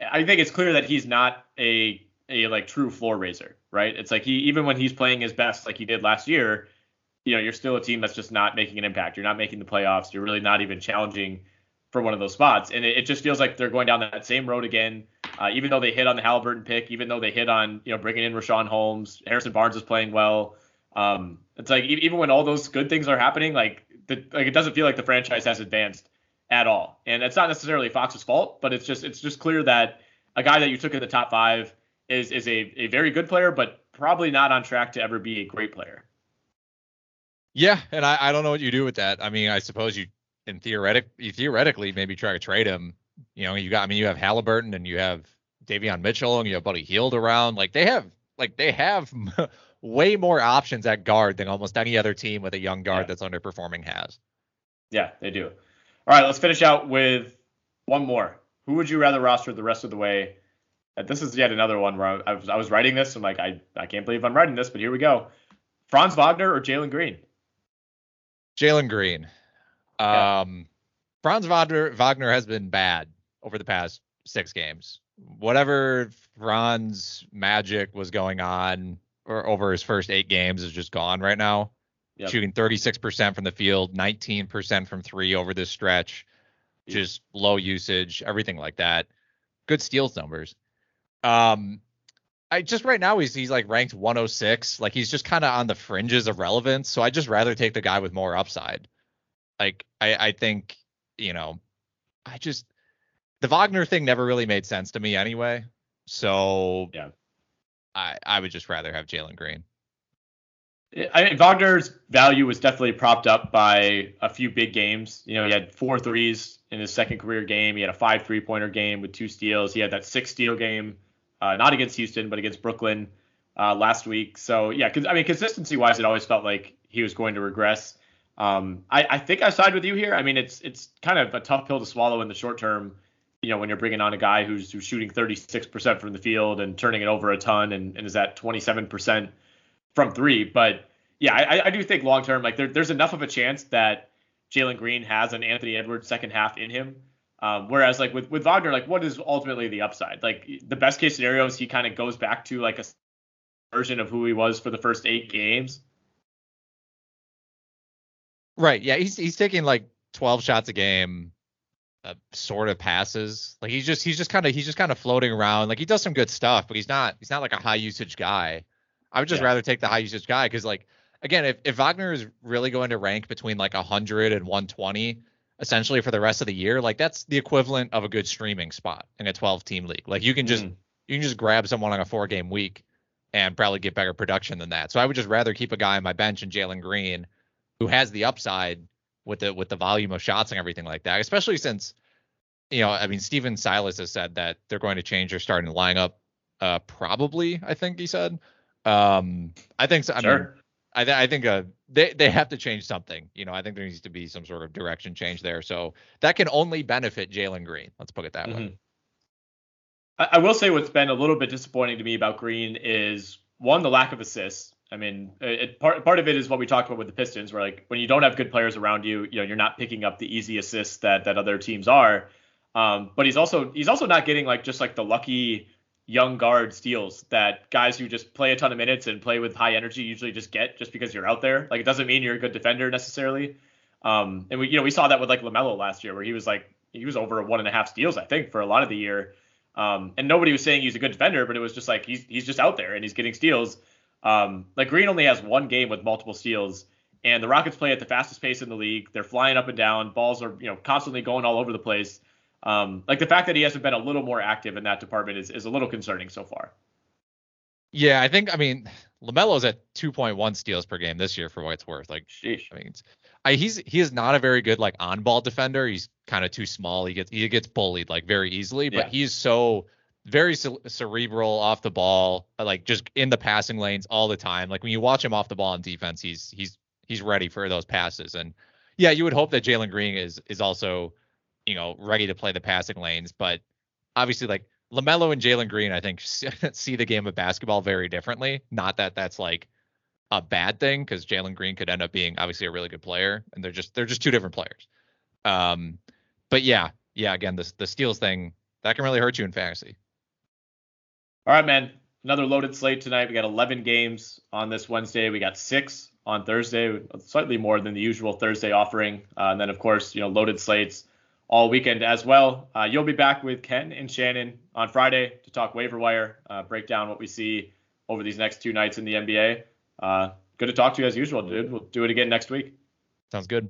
I think it's clear that he's not a a like true floor raiser, right? It's like he even when he's playing his best, like he did last year, you know, you're still a team that's just not making an impact. You're not making the playoffs. You're really not even challenging for one of those spots. And it, it just feels like they're going down that same road again. Uh, even though they hit on the Halliburton pick, even though they hit on you know bringing in Richaun Holmes, Harrison Barnes is playing well. Um, it's like even when all those good things are happening, like the, like it doesn't feel like the franchise has advanced at all. And it's not necessarily Fox's fault, but it's just it's just clear that a guy that you took in the top five is is a, a very good player, but probably not on track to ever be a great player. Yeah, and I, I don't know what you do with that. I mean, I suppose you in theoretic you theoretically maybe try to trade him. You know, you got I mean you have Halliburton and you have Davion Mitchell and you have Buddy Hield around. Like they have like they have way more options at guard than almost any other team with a young guard yeah. that's underperforming has. Yeah, they do. All right, let's finish out with one more. Who would you rather roster the rest of the way? Uh, this is yet another one where I was, I was writing this. I'm like, I, I can't believe I'm writing this, but here we go. Franz Wagner or Jalen Green? Jalen Green. Yeah. Um, Franz Wagner, Wagner has been bad over the past six games. Whatever Franz magic was going on or over his first eight games is just gone right now. Yep. Shooting 36% from the field, 19% from three over this stretch. Just low usage, everything like that. Good steals numbers. Um, I just right now he's he's like ranked 106. Like he's just kind of on the fringes of relevance. So I just rather take the guy with more upside. Like I I think you know I just the Wagner thing never really made sense to me anyway. So yeah, I I would just rather have Jalen Green. I mean, Wagner's value was definitely propped up by a few big games. You know, he had four threes in his second career game. He had a five three pointer game with two steals. He had that six steal game uh, not against Houston, but against Brooklyn uh, last week. So yeah, I mean, consistency wise, it always felt like he was going to regress. Um, I, I think I side with you here. I mean, it's it's kind of a tough pill to swallow in the short term. You know, when you're bringing on a guy who's who's shooting 36% from the field and turning it over a ton and, and is at 27% from three. But yeah, I, I do think long term, like there, there's enough of a chance that Jalen Green has an Anthony Edwards second half in him um, whereas like with with Wagner, like what is ultimately the upside? Like the best case scenario is he kind of goes back to like a version of who he was for the first eight games. Right. Yeah. He's he's taking like 12 shots a game, uh, sort of passes. Like he's just he's just kind of he's just kind of floating around. Like he does some good stuff, but he's not he's not like a high usage guy. I would just yeah. rather take the high usage guy because like again, if if Wagner is really going to rank between like 100 and 120 essentially for the rest of the year, like that's the equivalent of a good streaming spot in a 12 team league. Like you can just mm. you can just grab someone on a four game week and probably get better production than that. So I would just rather keep a guy on my bench in Jalen Green who has the upside with the with the volume of shots and everything like that, especially since you know, I mean, Stephen Silas has said that they're going to change their starting lineup. Uh, probably, I think he said. Um, I think so. I sure. mean, I, th- I think uh, they they have to change something. You know, I think there needs to be some sort of direction change there. So that can only benefit Jalen Green. Let's put it that mm-hmm. way. I, I will say what's been a little bit disappointing to me about Green is one the lack of assists. I mean, it, part part of it is what we talked about with the Pistons, where like when you don't have good players around you, you know, you're not picking up the easy assists that that other teams are. Um, but he's also he's also not getting like just like the lucky young guard steals that guys who just play a ton of minutes and play with high energy usually just get just because you're out there. Like it doesn't mean you're a good defender necessarily. Um, and we you know we saw that with like Lamelo last year where he was like he was over one and a half steals I think for a lot of the year. Um, and nobody was saying he's a good defender, but it was just like he's he's just out there and he's getting steals. Um, like Green only has one game with multiple steals, and the Rockets play at the fastest pace in the league. They're flying up and down, balls are you know constantly going all over the place. Um, like the fact that he hasn't been a little more active in that department is, is a little concerning so far. Yeah, I think I mean Lamelo's at 2.1 steals per game this year for what it's worth. Like, Sheesh. I mean, I, he's he is not a very good like on ball defender. He's kind of too small. He gets he gets bullied like very easily, but yeah. he's so very cerebral off the ball, like just in the passing lanes all the time. Like when you watch him off the ball on defense, he's he's he's ready for those passes. And yeah, you would hope that Jalen Green is is also you know, ready to play the passing lanes. But obviously, like LaMelo and Jalen Green, I think see the game of basketball very differently. Not that that's like a bad thing because Jalen Green could end up being obviously a really good player, and they're just they're just two different players. Um, but yeah, yeah, again, the the steals thing that can really hurt you in fantasy. All right, man. Another loaded slate tonight. We got 11 games on this Wednesday. We got six on Thursday, slightly more than the usual Thursday offering. Uh, and then, of course, you know, loaded slates all weekend as well. Uh, you'll be back with Ken and Shannon on Friday to talk waiver wire, uh, break down what we see over these next two nights in the NBA. Uh, good to talk to you as usual, dude. We'll do it again next week. Sounds good.